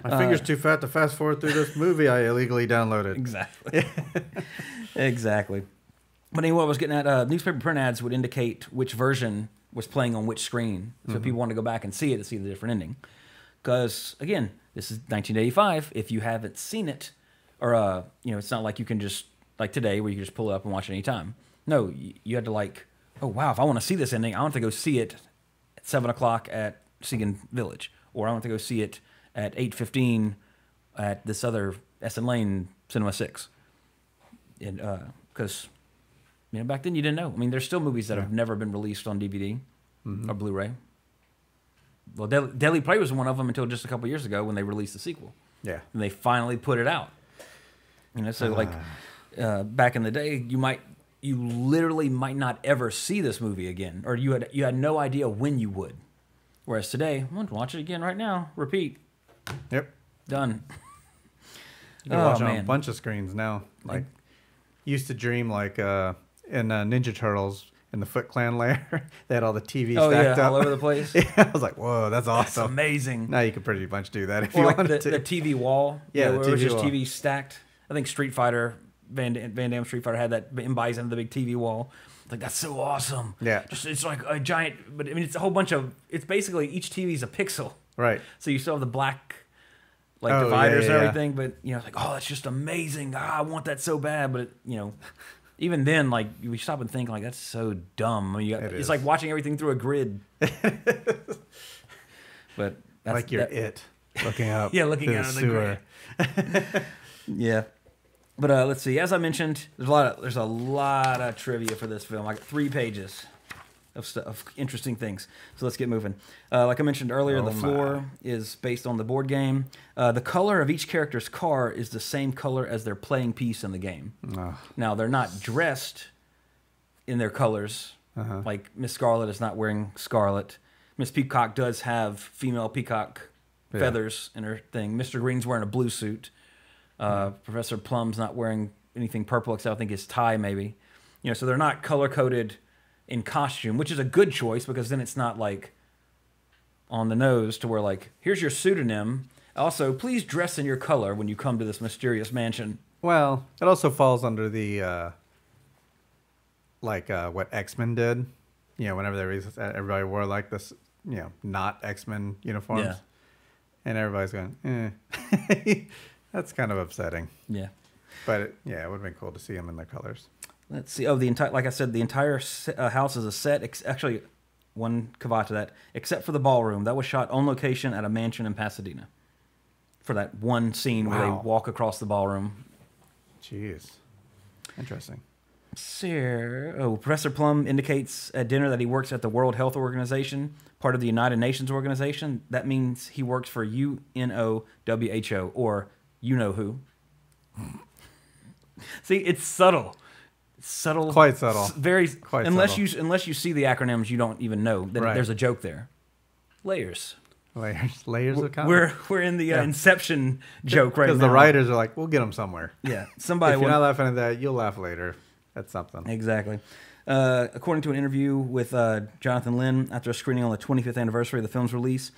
My finger's too fat to fast forward through this movie I illegally downloaded. Exactly. exactly. But anyway, I was getting at, uh, newspaper print ads would indicate which version was playing on which screen. So if people wanted to go back and see it to see the different ending. Because, again, this is 1985. If you haven't seen it, or, uh, you know, it's not like you can just, like today, where you can just pull it up and watch it anytime. No, you, you had to, like, oh, wow, if I want to see this ending, I want to go see it at 7 o'clock at Siegen Village. Or I want to go see it at 8.15 at this other Essen Lane Cinema 6 and because you know back then you didn't know. I mean, there's still movies that have never been released on DVD or Blu-ray. Well, Deadly, Deadly Prey was one of them until just a couple years ago when they released the sequel, Yeah. and they finally put it out. You know, so like uh, back in the day, you might you literally might not ever see this movie again, or you had you had no idea when you would. Whereas today, I'm going to watch it again right now. Repeat. Yep. Done. You can Oh, watch it on a bunch of screens now. Like used to dream like uh, in uh, Ninja Turtles in the Foot Clan lair. they had all the TV Oh, yeah, stacked up all over the place. yeah, I was like, whoa, that's That's awesome. amazing. Now you could pretty much do that if Or you like wanted the, to. the TV wall. Yeah, the where it was TV just wall. TV stacked. I think Street Fighter, Van, Dam- Van Damme Street Fighter had that in Bison, the big TV wall. Like that's so awesome. Yeah. just it's like a giant. But I mean, it's a whole bunch of. It's basically each TV is a pixel. right. So you still have the black like Oh, dividers yeah, and yeah. everything, but you know, it's like, oh, that's just amazing. Ah, I want that so bad, but it, you know, even then, like we stop and think, like that's so dumb. I mean, got, It it's is. like watching everything through a grid. but that's, like you're that- it looking up. Yeah, looking out of the sewer. Yeah. But uh, let's see. As I mentioned, there's a lot of there's a lot of trivia for this film. Like three pages of stuff, of interesting things. So let's get moving. Uh, like I mentioned earlier, Oh the my. floor is based on the board game. Uh, the color of each character's car is the same color as their playing piece in the game. Now they're not dressed in their colors. Uh-huh. Like Miss Scarlet is not wearing scarlet. Miss Peacock does have female peacock Yeah. feathers in her thing. Mr. Green's wearing a blue suit. Uh, Professor Plum's not wearing anything purple except I think his tie maybe. You know, so they're not color coded in costume, which is a good choice because then it's not like on the nose to where like here's your pseudonym. Also, please dress in your color when you come to this mysterious mansion. Well, it also falls under the uh, like uh, what X Men did. You know, whenever they everybody wore like this, you know, not X Men uniforms, Yeah. and everybody's going, eh. That's kind of upsetting. Yeah. But it, yeah, it would have been cool to see them in their colors. Let's see. Oh, the entire, like I said, the entire uh, house is a set. Ex- actually, one caveat to that, except for the ballroom. That was shot on location at a mansion in Pasadena. For that one scene where they walk across the ballroom. Jeez, interesting. Sir, oh, Professor Plum indicates at dinner that he works at the World Health Organization, part of the United Nations organization. That means he works for UNOWHO or you know who. See, it's subtle. Subtle. Quite subtle. Very Quite unless subtle. you unless you see the acronyms, you don't even know that Right. there's a joke there. Layers. Layers, layers of comedy. We're we're in the uh, Yeah. Inception joke right now. because the writers are like, we'll get them somewhere. yeah, somebody if you're not laughing at that, you'll laugh later at something. Exactly. Uh, according to an interview with uh, Jonathan Lynn after a screening on the 25th anniversary of the film's release,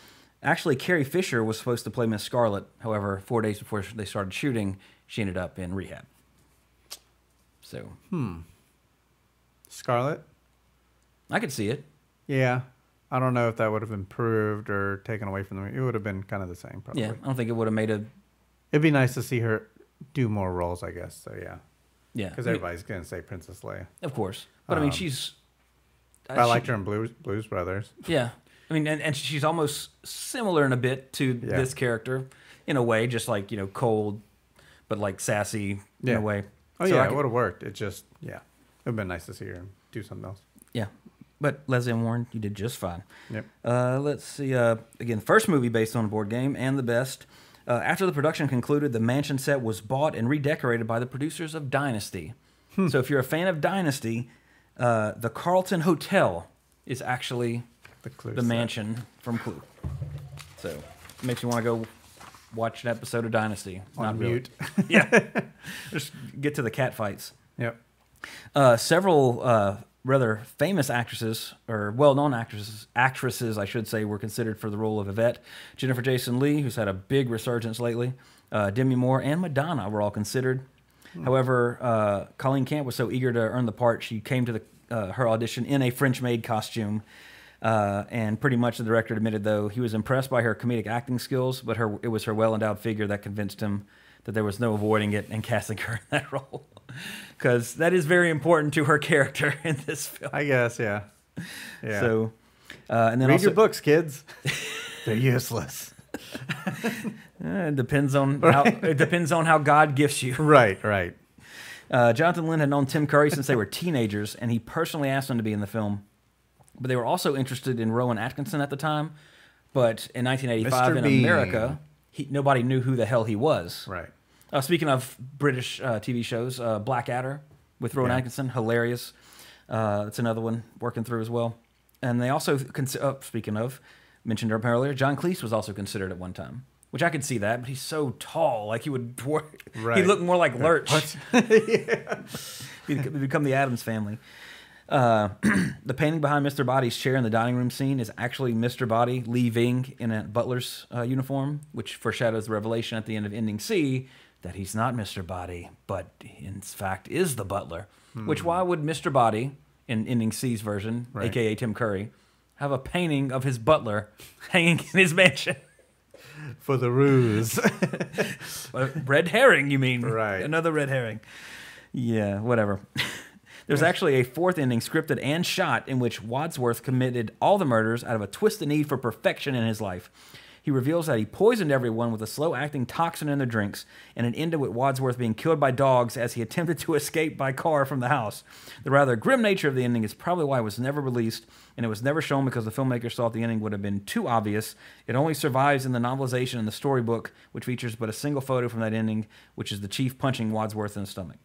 actually Carrie Fisher was supposed to play Miss Scarlet. However, four days before they started shooting, she ended up in rehab. So hmm, Scarlet. I could see it. Yeah, I don't know if that would have improved or taken away from them. It would have been kind of the same, probably. Yeah, I don't think it would have made a It'd be nice to see her do more roles, I guess. So yeah, yeah. because everybody's gonna say Princess Leia. of course, but I mean Um, she's. uh, I she- liked her in Blues Blues Brothers. Yeah, I mean, and, and she's almost similar in a bit to Yeah. this character, in a way, just like you know, cold, but like sassy in Yeah. a way. Oh So yeah, it would have worked. It just yeah, it would have been nice to see her do something else. Yeah, but Lesley Ann Warren, you did just fine. Yep. Uh, let's see. Uh, again, first movie based on a board game and the best. Uh, after the production concluded, the mansion set was bought and redecorated by the producers of Dynasty. Hmm. So if you're a fan of Dynasty, uh, the Carlton Hotel is actually The the mansion from Clue. So it makes you want to go watch an episode of Dynasty. on Not really. mute. yeah. Just get to the cat fights. yep. Uh, several uh, rather famous actresses, or well-known actresses, actresses, I should say, were considered for the role of Yvette. Jennifer Jason Lee, who's had a big resurgence lately, uh, Demi Moore, and Madonna were all considered. However, uh, Colleen Camp was so eager to earn the part, she came to the, uh, her audition in a French-made costume. Uh, and pretty much the director admitted, though, he was impressed by her comedic acting skills, but her it was her well-endowed figure that convinced him that there was no avoiding it and casting her in that role. Because that is very important to her character in this film. I guess yeah. Yeah. So, uh, and then read also, your books, kids. They're useless. Uh, it depends on how it depends on how God gifts you. Right. Right. Uh, Jonathan Lynn had known Tim Curry since they were teenagers, and he personally asked him to be in the film. But they were also interested in Rowan Atkinson at the time. But in 1985 Mr. in Bean. America, he, nobody knew who the hell he was. Right. Uh, speaking of British uh, TV shows, uh, Blackadder with Rowan Yeah. Atkinson, hilarious. Uh, that's another one working through as well. And they also, uh, speaking of, mentioned earlier, John Cleese was also considered at one time. which I could see that, but he's so tall, like he would Right. he'd look more like Lurch. He'd become the Addams family. Uh, the painting behind Mr. Body's chair in the dining room scene is actually Mr. Body leaving in a butler's uh, uniform, which foreshadows the revelation at the end of Ending C that he's not Mr. Body, but in fact is the butler. Which why would Mr. Body in Ending C's version, Right. aka Tim Curry, have a painting of his butler hanging in his mansion? For the ruse. Red herring, you mean? Right. Another red herring. Yeah, whatever. There's actually a fourth ending scripted and shot in which Wadsworth committed all the murders out of a twisted need for perfection in his life. He reveals that he poisoned everyone with a slow acting toxin in their drinks, and it ended with Wadsworth being killed by dogs as he attempted to escape by car from the house. The rather grim nature of the ending is probably why it was never released, and it was never shown because the filmmakers thought the ending would have been too obvious. It only survives in the novelization and the storybook, which features but a single photo from that ending, which is the chief punching Wadsworth in the stomach.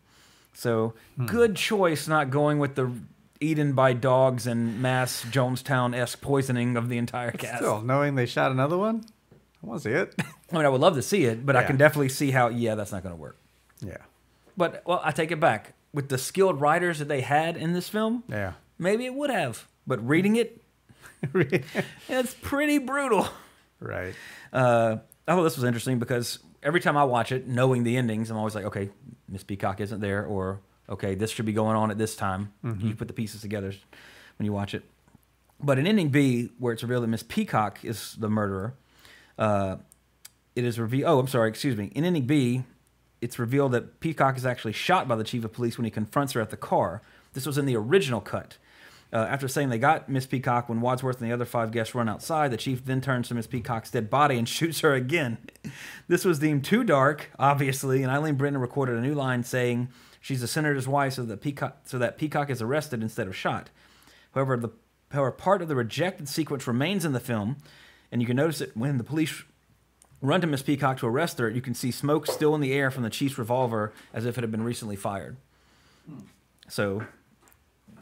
So, good choice not going with the eaten by dogs and mass Jonestown esque poisoning of the entire cast. Still, knowing they shot another one, I want to see it. I mean, I would love to see it, but I can definitely see how, yeah, that's not going to work. yeah. But, well, I take it back. With the skilled writers that they had in this film, Yeah. maybe it would have. But reading it, it's pretty brutal. right. Uh, I thought this was interesting because every time I watch it, knowing the endings, I'm always like, okay, Miss Peacock isn't there, or okay, this should be going on at this time. You put the pieces together when you watch it. But in ending B, where it's revealed that Miss Peacock is the murderer, uh, it is revealed. Oh, I'm sorry, excuse me. In ending B, it's revealed that Peacock is actually shot by the chief of police when he confronts her at the car. This was in the original cut. Uh, after saying they got Miss Peacock, when Wadsworth and the other five guests run outside, the chief then turns to Miss Peacock's dead body and shoots her again. This was deemed too dark, obviously, and Eileen Brennan recorded a new line saying she's the senator's wife, so that Peacock, so that Peacock is arrested instead of shot. However, the however part of the rejected sequence remains in the film, and you can notice it when the police run to Miss Peacock to arrest her. You can see smoke still in the air from the chief's revolver, as if it had been recently fired. So,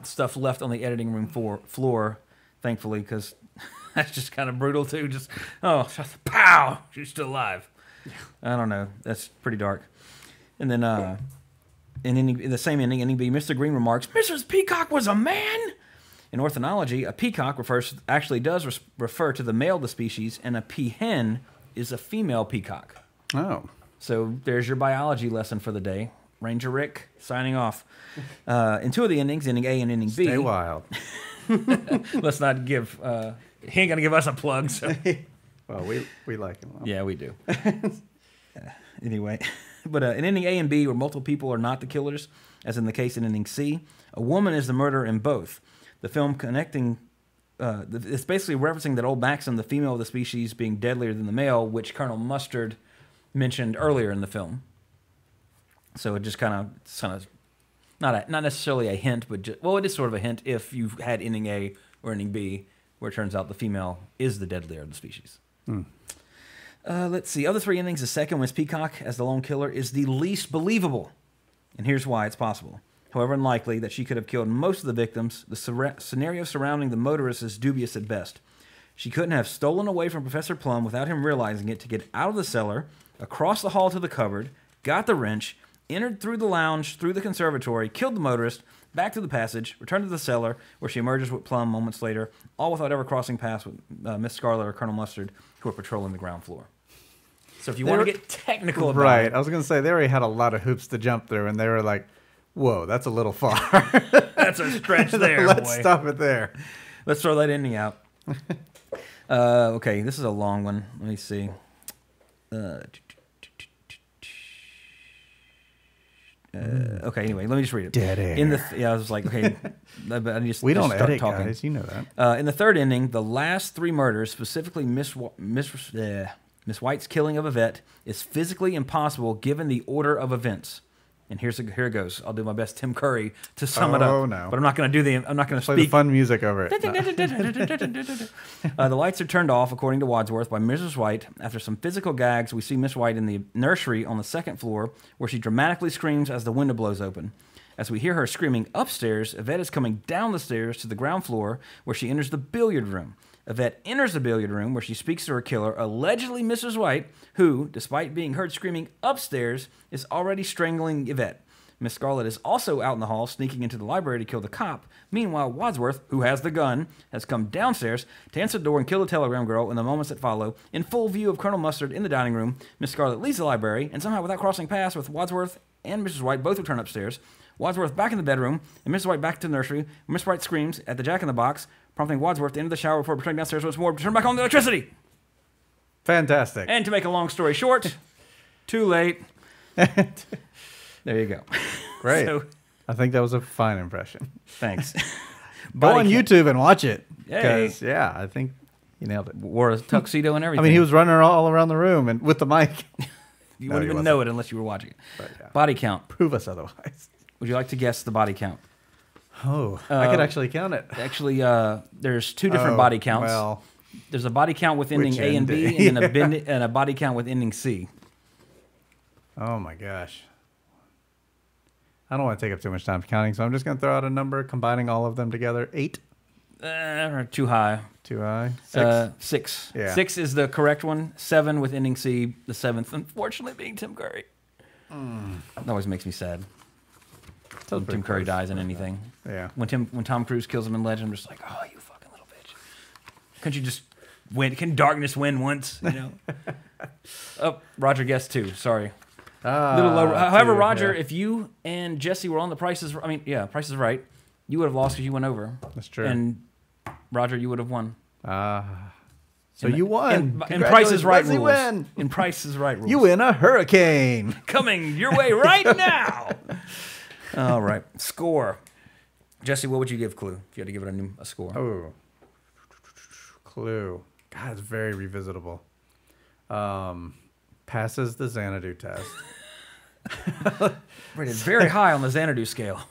stuff left on the editing room floor, floor thankfully, because that's just kind of brutal too. Just oh, just pow, she's still alive. I don't know. That's pretty dark. And then, uh, in, ending, in the same ending, ending B, Mr. Green remarks, "Mrs. Peacock was a man." In ornithology, a peacock refers actually does res- refer to the male of the species, and a peahen is a female peacock. Oh. So there's your biology lesson for the day. Ranger Rick signing off. Uh, in two of the endings, ending A and ending B. Stay wild. Let's not give. Uh, he ain't gonna give us a plug. So. Well, we, we like him. yeah, we do. Anyway, but uh, in ending A and B, where multiple people are not the killers, as in the case in ending C, a woman is the murderer in both. The film connecting. Uh, it's basically referencing that old maxim, the female of the species being deadlier than the male, which Colonel Mustard mentioned earlier in the film. So it just kind of, kind of, not a, not necessarily a hint, but just, well, it is sort of a hint if you've had ending A or ending B, where it turns out the female is the deadlier of the species. Uh, let's see. Other three endings. The second was Peacock as the lone killer is the least believable, and here's why it's possible. However unlikely that she could have killed most of the victims, the sur- scenario surrounding the motorist is dubious at best. She couldn't have stolen away from Professor Plum without him realizing it to get out of the cellar, across the hall to the cupboard, got the wrench, entered through the lounge, through the conservatory, killed the motorist, back to the passage, returned to the cellar, where she emerges with Plum moments later, all without ever crossing paths with uh, Miss Scarlet or Colonel Mustard, who are patrolling the ground floor. So if you want to get technical about Right. it, I was going to say, they already had a lot of hoops to jump through, and they were like, whoa, that's a little far. that's a stretch there, Let's boy. stop it there. Let's throw that ending out. uh, okay, this is a long one. Let me see. Uh, uh, okay, anyway, let me just read it. Dead air. In the th- yeah, I was like, okay, but I just We don't start edit, talking. guys. You know that. Uh, in the third ending, the last three murders, specifically Miss Wa- Miss uh, Miss White's killing of Yvette, is physically impossible given the order of events. And here's a, here it goes. I'll do my best, Tim Curry, to sum it up. Oh, no. But I'm not going to do the. I'm not going to Play the fun music over it. Uh, the lights are turned off, according to Wadsworth, by Mrs. White. After some physical gags, we see Miss White in the nursery on the second floor, where she dramatically screams as the window blows open. As we hear her screaming upstairs, Yvette is coming down the stairs to the ground floor where she enters the billiard room. Yvette enters the billiard room where she speaks to her killer, allegedly Mrs. White, who, despite being heard screaming upstairs, is already strangling Yvette. Miss Scarlet is also out in the hall, sneaking into the library to kill the cop. Meanwhile, Wadsworth, who has the gun, has come downstairs to answer the door and kill the telegram girl in the moments that follow. In full view of Colonel Mustard in the dining room, Miss Scarlet leaves the library, and somehow without crossing paths with Wadsworth and Mrs. White, both return upstairs. Wadsworth back in the bedroom, and Mrs. White back to the nursery. Miss White screams at the jack in the box, prompting Wadsworth to enter the shower before returning downstairs once more to turn back on the electricity. Fantastic. And to make a long story short, too late. there you go. Great. So, I think that was a fine impression. thanks. Go on. YouTube and watch it. Hey. 'Cause, yeah, I think you nailed it. Wore a tuxedo and everything. I mean, he was running all around the room and with the mic. You No, wouldn't even wasn't. know it unless you were watching it. yeah. Body count. Prove us otherwise. Would you like to guess the body count? Oh, I could Uh, actually count it. Actually, uh, there's two different Oh, body counts. Well, there's a body count with ending A and B, and then a, bin, and a body count with ending C. oh my gosh. I don't want to take up too much time counting, so I'm just going to throw out a number, combining all of them together. Eight, Uh, too high. too high, six. Uh, six. Yeah. Six is the correct one. Seven with ending C. The seventh, unfortunately, being Tim Curry. That always makes me sad. When Tim Curry close. dies in anything. Yeah. When Tim when Tom Cruise kills him in Legend, I'm just like, oh, you fucking little bitch. Couldn't you just win? Can darkness win once? You know. oh, Roger guessed two. Sorry. Ah, little low. However, two, Roger, yeah. if you and Jesse were on the prices, I mean, yeah, prices right, you would have lost because you went over. That's true. And Roger, you would have won. Ah. so In- you won. In, in Price is Right rules. Win. In Price is Right rules. You win a hurricane. Coming your way right now. All right. Score. Jesse, what would you give Clue if you had to give it a, new, a score? Oh. Clue. God, it's very revisitable. Um, passes the Xanadu test. Rated very high on the Xanadu scale.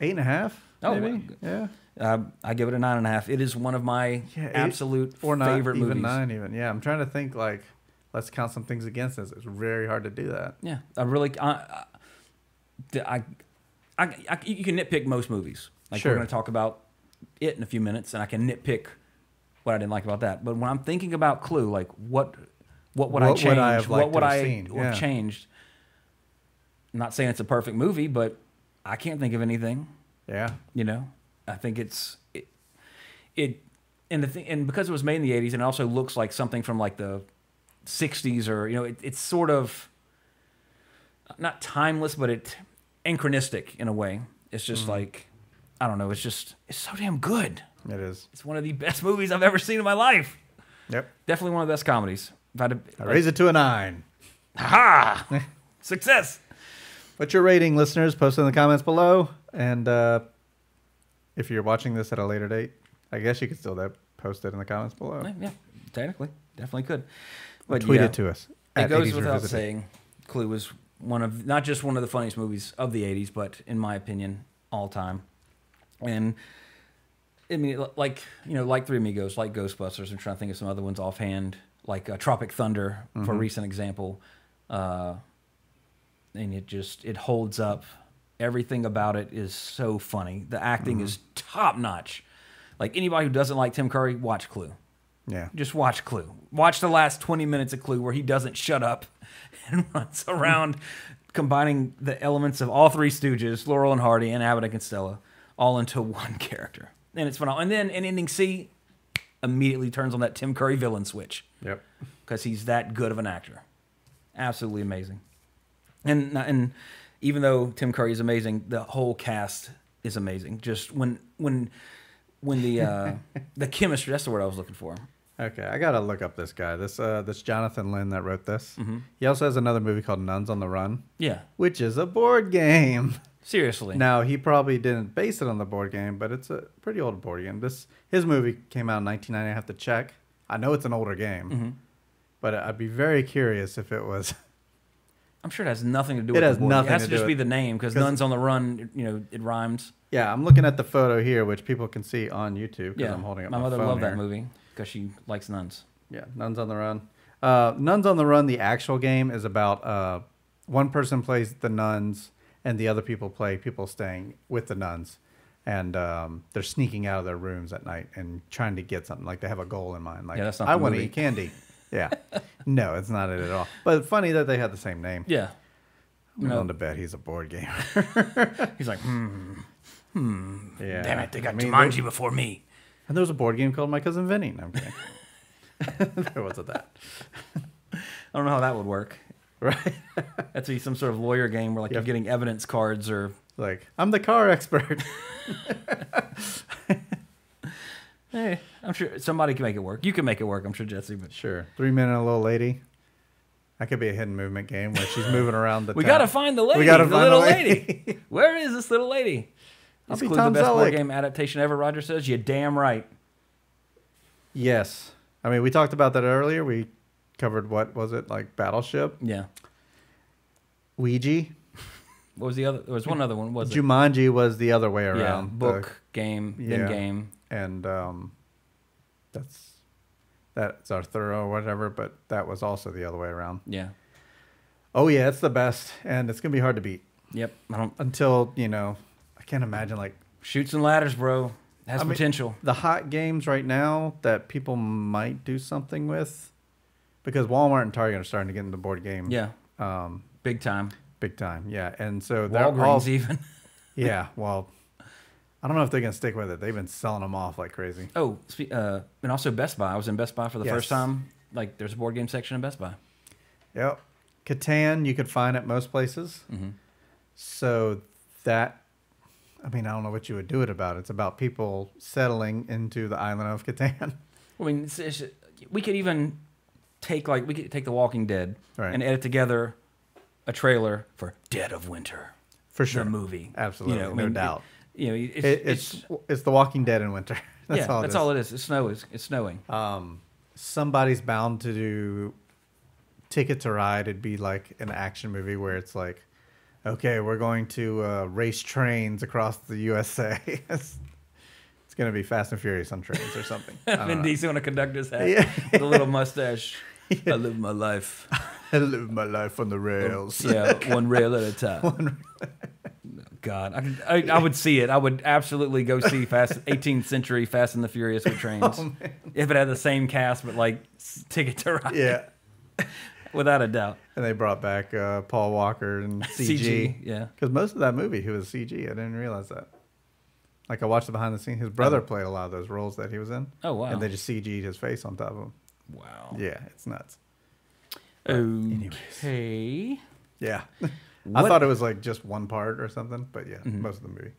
Eight and a half. Oh, maybe. well, yeah. Uh, I give it a nine and a half. It is one of my Yeah, eight absolute or not favorite even movies. nine. Even yeah. I'm trying to think like, let's count some things against this. It's very hard to do that. Yeah, I really, I, I, I, I, I- you can nitpick most movies. Like Sure. we're going to talk about it in a few minutes, and I can nitpick what I didn't like about that. But when I'm thinking about Clue, like what, what would I What change? would I have what would I seen? have Yeah. changed? I'm not saying it's a perfect movie, but I can't think of anything. Yeah. You know, I think it's it, it and the thing, and because it was made in the '80s, and it also looks like something from like the '60s, or you know, it, it's sort of not timeless, but it anachronistic in a way. It's just Mm-hmm. like I don't know. It's just it's so damn good. It is. It's one of the best movies I've ever seen in my life. Yep. Definitely one of the best comedies. If I had I to, raise it to a nine. ha success. What's your rating, listeners? Post it in the comments below. And uh, if you're watching this at a later date, I guess you could still uh, post it in the comments below. Yeah, yeah, technically, definitely could. But Tweet yeah. it to us. It goes 80s without Revisited. saying, Clue is one of not just one of the funniest movies of the '80s, but in my opinion, all time. And I mean, like you know, like Three Amigos, like Ghostbusters. I'm trying to think of some other ones offhand, like uh, Tropic Thunder, for a recent example. Uh, and it just it holds up. Everything about it is so funny. The acting is top notch. Like anybody who doesn't like Tim Curry, watch Clue. Yeah. Just watch Clue. Watch the last 20 minutes of Clue where he doesn't shut up and runs around combining the elements of all three Stooges, Laurel and Hardy, and Abbott and Costello, all into one character. And it's phenomenal. And then in ending C, immediately turns on that Tim Curry villain switch Yep. because he's that good of an actor. Absolutely amazing. And and even though Tim Curry is amazing, the whole cast is amazing. Just when when when the uh, the chemistry that's the word I was looking for. Okay, I gotta look up this guy. This uh, this Jonathan Lynn that wrote this. Mm-hmm. He also has another movie called Nuns on the Run, Yeah, which is a board game. seriously. Now he probably didn't base it on the board game, but it's a pretty old board game. This his movie came out in 1990. I have to check. I know it's an older game, Mm-hmm. but I'd be very curious if it was. I'm sure it has nothing to do It with has the board. nothing It has to to do just be the name because Nuns on the Run. You know, it rhymes. Yeah, I'm looking at the photo here, which people can see on YouTube because Yeah, I'm holding up my my, mother loved that movie because she likes nuns. Yeah, Nuns on the Run. Uh, Nuns on the Run, the actual game is about uh, one person plays the nuns, and the other people play people staying with the nuns, and um, they're sneaking out of their rooms at night and trying to get something. Like they have a goal in mind. Like Yeah, that's not I the want to movie. eat candy. Yeah, no, it's not it at all. But funny that they had the same name. Yeah. I'm willing to bet he's a board gamer. He's like, hmm, yeah, damn it, they got I mean, Jumanji before me. And there was a board game called My Cousin Vinny. No, I'm kidding. there wasn't that. I don't know how that would work. Right? That's be some sort of lawyer game where like you're getting evidence cards or like, I'm the car expert. hey, I'm sure somebody can make it work. You can make it work, I'm sure, Jesse. But sure. Three Men and a Little Lady. That could be a hidden movement game where she's moving around the we town. gotta find the lady. We gotta the find little the lady. lady. Where is this little lady? Be Clue the best board game adaptation ever? Roger says. You damn right. Yes. I mean, we talked about that earlier. We covered what was it like Battleship, Yeah. Ouija, What was the other? There was one other one. Was it? Jumanji was the other way around. Yeah. the- Book game then game. and um, that's that's Arthur or whatever. But that was also the other way around. Yeah. Oh yeah, it's the best, and it's gonna be hard to beat Yep. I don't until you know. I can't imagine like Chutes and Ladders, bro. Has I mean, potential. the hot games right now that people might do something with, because Walmart and Target are starting to get into board game. Yeah. Um, Big time. big time. Yeah, and so they're all even. yeah. Well, I don't know if they're gonna stick with it. They've been selling them off like crazy. Oh, uh, and also Best Buy. I was in Best Buy for the first time. Like, there's a board game section in Best Buy. Yep. Catan you could find at most places. Mm-hmm. So that, I mean, I don't know what you would do it about. It's about people settling into the island of Catan. I mean, it's, it's, we could even take like we could take The Walking Dead Right. and edit together a trailer for Dead of Winter, For sure. the movie. Absolutely, I no mean, it- doubt. you know, it's, It, it's, it's The Walking Dead in winter. That's yeah, all. that's it is. all it is. It's snow is it's snowing. Um, somebody's bound to do Ticket to Ride. It'd be like an action movie where it's like, okay, we're going to uh, race trains across the USA. it's it's gonna be Fast and Furious on trains or something. Vin. Diesel on a conductor's hat Yeah. with a little mustache. I live my life. I live my life on the rails. Yeah, one rail at a time. God, I, I, I would see it. I would absolutely go see Fast 18th Century Fast and the Furious with trains Oh, if it had the same cast, but like Ticket to Ride, Yeah. Without a doubt. And they brought back uh, Paul Walker and CG. CG, yeah. Because most of that movie, he was CG. I didn't realize that. Like I watched the behind the scenes. His brother played a lot of those roles that he was in. Oh, wow. And they just CG'd his face on top of him. Wow. Yeah, it's nuts. Okay. Yeah. I What- Mm-hmm. thought it was like just one part or something, but yeah, most of the movie.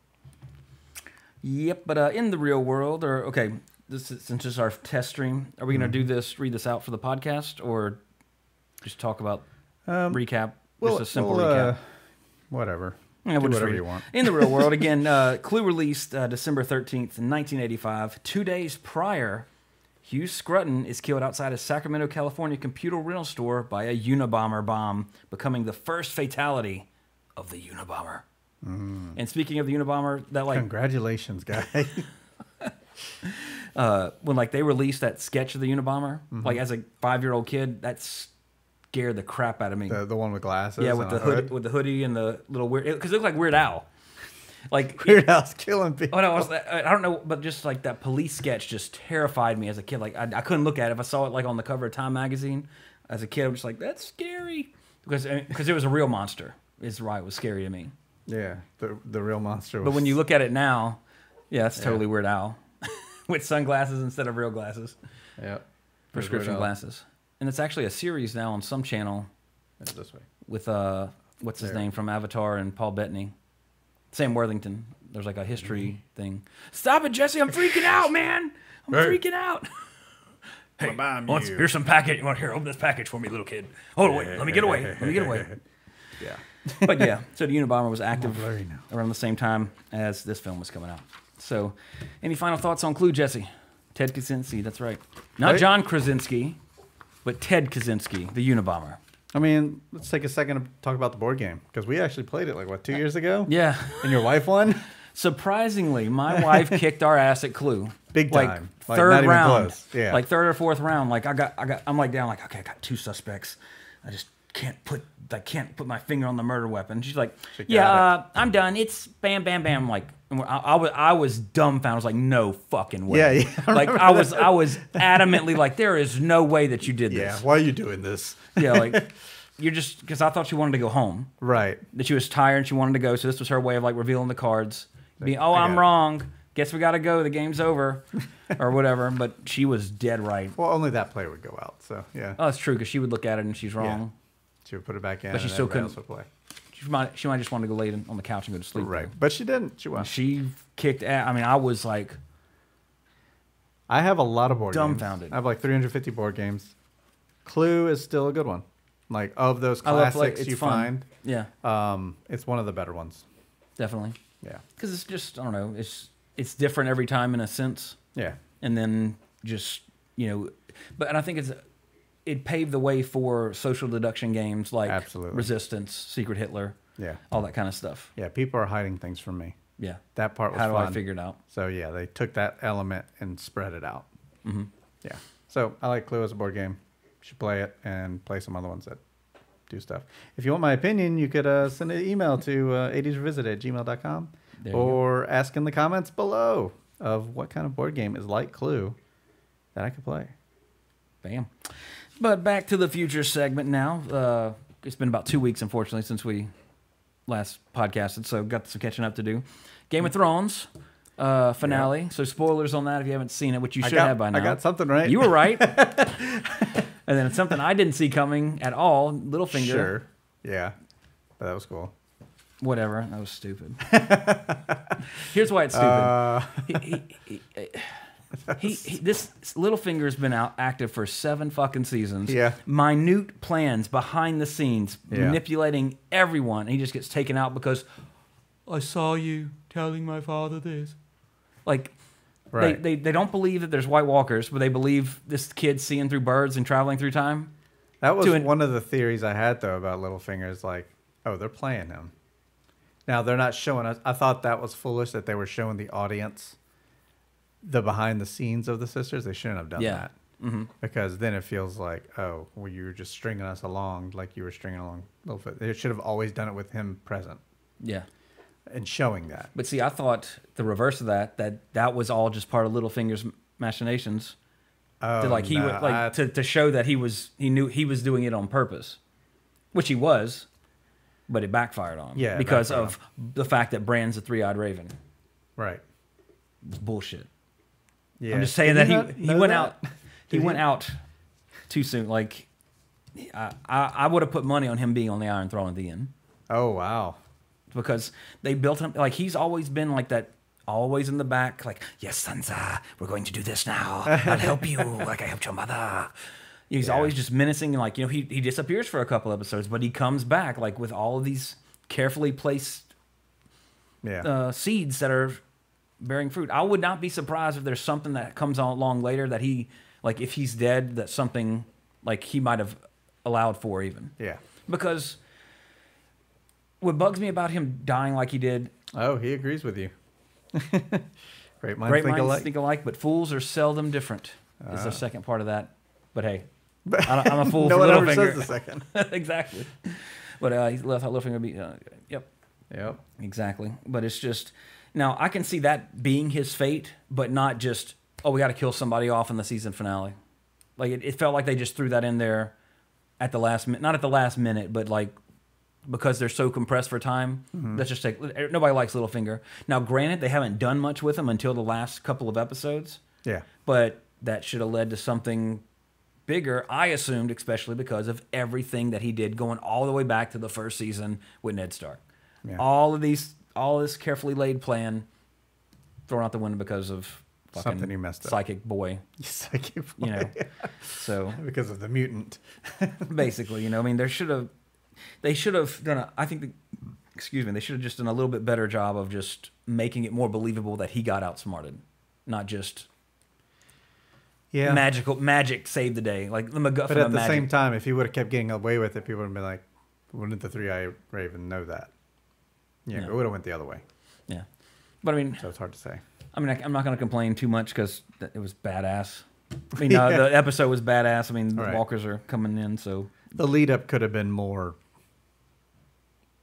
Yep, but uh, in the real world, or okay, this is, since it's our test stream, are we gonna Mm-hmm. do this, read this out for the podcast, or just talk about recap, just a simple Well, recap? uh, whatever. Yeah, we'll whatever you want. In the real world, again, uh, Clue released uh, December 13th, 1985. Two days prior, Hugh Scrutton is killed outside a Sacramento, California computer rental store by a Unabomber bomb, becoming the first fatality of the Unabomber. Mm. And speaking of the Unabomber, that like Congratulations, guy. uh, when like they released that sketch of the Unabomber, Mm-hmm. like as a five year old kid, that scared the crap out of me. the, the one with glasses. yeah, with the a hood, with the hoodie and the little weird, because it looked like Weird Al. Like Weird Al's killing people. Oh no, I, was, I don't know, but just like that police sketch just terrified me as a kid. Like I, I couldn't look at it if I saw it like on the cover of Time magazine. As a kid, I'm just like, "That's scary," because because it was a real monster. Is why it was scary to me. Yeah, the the real monster. Was, But when you look at it now, yeah, it's totally Weird Al with sunglasses instead of real glasses, yeah, prescription Al. glasses, and it's actually a series now on some channel Yeah, this way. with uh, what's his There. name from Avatar and Paul Bettany, Sam Worthington. There's like a history thing. Stop it, Jesse! I'm freaking out, man. I'm Hey. freaking out. Hey, Bomb wants- here's some package. You want here? Open this package for me, little kid. Hold Oh wait, let me get away. Let me get away. Yeah. But yeah, so the Unabomber was active around the same time as this film was coming out. So, any final thoughts on Clue, Jesse? Ted Kaczynski, that's right. Not Right. John Krasinski, but Ted Kaczynski, the Unabomber. I mean, let's take a second to talk about the board game because we actually played it like what two uh, years ago. Yeah. And your wife won. Surprisingly, my wife kicked our ass at Clue. Big like, time. Like, third even round. close. Yeah. Like third or fourth round. Like I got, I got, I'm like down. Like okay, I got two suspects. I just can't put I can't put my finger on the murder weapon. She's like, She yeah, uh, I'm done. It's bam, bam, bam. Like, I, I was I was dumbfounded. I was like, no fucking way. Yeah, yeah, I like I was that. I was adamantly like, there is no way that you did this. Yeah. Why are you doing this? Yeah, like you're just because I thought she wanted to go home. Right. That she was tired and she wanted to go. So this was her way of like revealing the cards. Being, oh, I'm it. wrong. Guess we got to go. The game's over, or whatever. But she was dead right. Well, only that player would go out. So yeah, Oh, it's true because she would look at it and she's wrong. She would put it back in. But she and still couldn't- else would play. She might she might just want to go lay on the couch and go to sleep. Right. But she didn't. She won. She kicked. Ass. I mean, I was like, I have a lot of board games. Dumbfounded. games. I have like 350 board games. Clue is still a good one. Like of those I love classics like you fun. Yeah, um, it's one of the better ones. definitely. Yeah. Because it's just I don't know. It's it's different every time in a sense, Yeah. and then just you know, but and I think it's it paved the way for social deduction games like Absolutely. Resistance, Secret Hitler, Yeah. all that kind of stuff. Yeah. People are hiding things from me. Yeah. That part was How do fun. I figure it out? So yeah, they took that element and spread it out. Mm-hmm. Yeah. So I like Clue as a board game. You should play it and play some other ones that do stuff. If you want my opinion, you could uh, send an email to uh, 80srevisit at gmail.com you go. or ask in the comments below of what kind of board game is like Clue that I could play. Bam. But back to the future segment now. Uh, it's been about two weeks, unfortunately, since we last podcasted, so got some catching up to do. Game of Thrones uh, finale. So spoilers on that if you haven't seen it, which you should got- have by now. I got something right. You were right. and then it's something I didn't see coming at all. Littlefinger. Sure. Yeah. But that was cool. Whatever. That was stupid. Here's why it's stupid. Uh, he, he, he, he, he, this Littlefinger's been out active for seven fucking seasons. Yeah. Minute plans behind the scenes, Yeah. manipulating everyone. And he just gets taken out because I saw you telling my father this. Like, Right. they, they, they don't believe that there's White Walkers, but they believe this kid seeing through birds and traveling through time. That was an- one of the theories I had though about Littlefinger. Is like, oh, they're playing him. Now they're not showing us. I thought that was foolish that they were showing the audience the behind the scenes of the sisters. They shouldn't have done Yeah. that hmm because then it feels like, oh, well, you were just stringing us along like you were stringing along Littlefinger. They should have always done it with him present Yeah. and showing that. But see, I thought the reverse of that, that that was all just part of Littlefinger's machinations. Oh, to like he no, would like I- to, to show that he was he knew he was doing it on purpose, which he was, but it backfired on him. Yeah, because of the fact that Bran's a three eyed raven. right. It's bullshit. Yeah. I'm just saying Did that he he went that? out he Did went he? out too soon. Like I I, I would have put money on him being on the Iron Throne at the end Oh wow. because they built him like he's always been like that. Always in the back, like, yes, Sansa, we're going to do this now. I'll help you, like I helped your mother. He's Yeah. always just menacing, and like you know, he he disappears for a couple episodes, but he comes back like with all of these carefully placed Yeah. uh, seeds that are bearing fruit. I would not be surprised if there's something that comes along later that he like if he's dead that something like he might have allowed for even yeah. because what bugs me about him dying like he did Oh, he agrees with you. Great minds great think minds alike. think alike but fools are seldom different is Ah. the second part of that but hey I'm a fool no for one ever Littlefinger. says the second. exactly but uh, he left out Littlefinger would be uh, yep Yep. Exactly. But it's just now I can see that being his fate, but not just oh we got to kill somebody off in the season finale. Like it, it felt like they just threw that in there at the last minute, not at the last minute, but like because they're so compressed for time. Mm-hmm. Let's just take nobody likes Littlefinger. Now, granted, they haven't done much with him until the last couple of episodes, Yeah. but that should have led to something bigger. I assumed, especially because of everything that he did, going all the way back to the first season with Ned Stark. Yeah. All of these, all this carefully laid plan thrown out the window because of fucking Something he messed up. psychic boy. I keep You know, so because of the mutant. basically, you know, I mean, there should have, they should have done a. I think, the, excuse me, they should have just done a little bit better job of just making it more believable that he got outsmarted, not just Yeah. magical magic saved the day, like the MacGuffin but at the magic. same time, if he would have kept getting away with it, people would have been like, "Wouldn't the three-eyed raven know that?" Yeah, Yeah. it would have went the other way. yeah, but I mean, So it's hard to say. I mean, I, I'm not going to complain too much because it was badass. I mean, uh, the episode was badass. I mean, the Right. walkers are coming in, so the lead up could have been more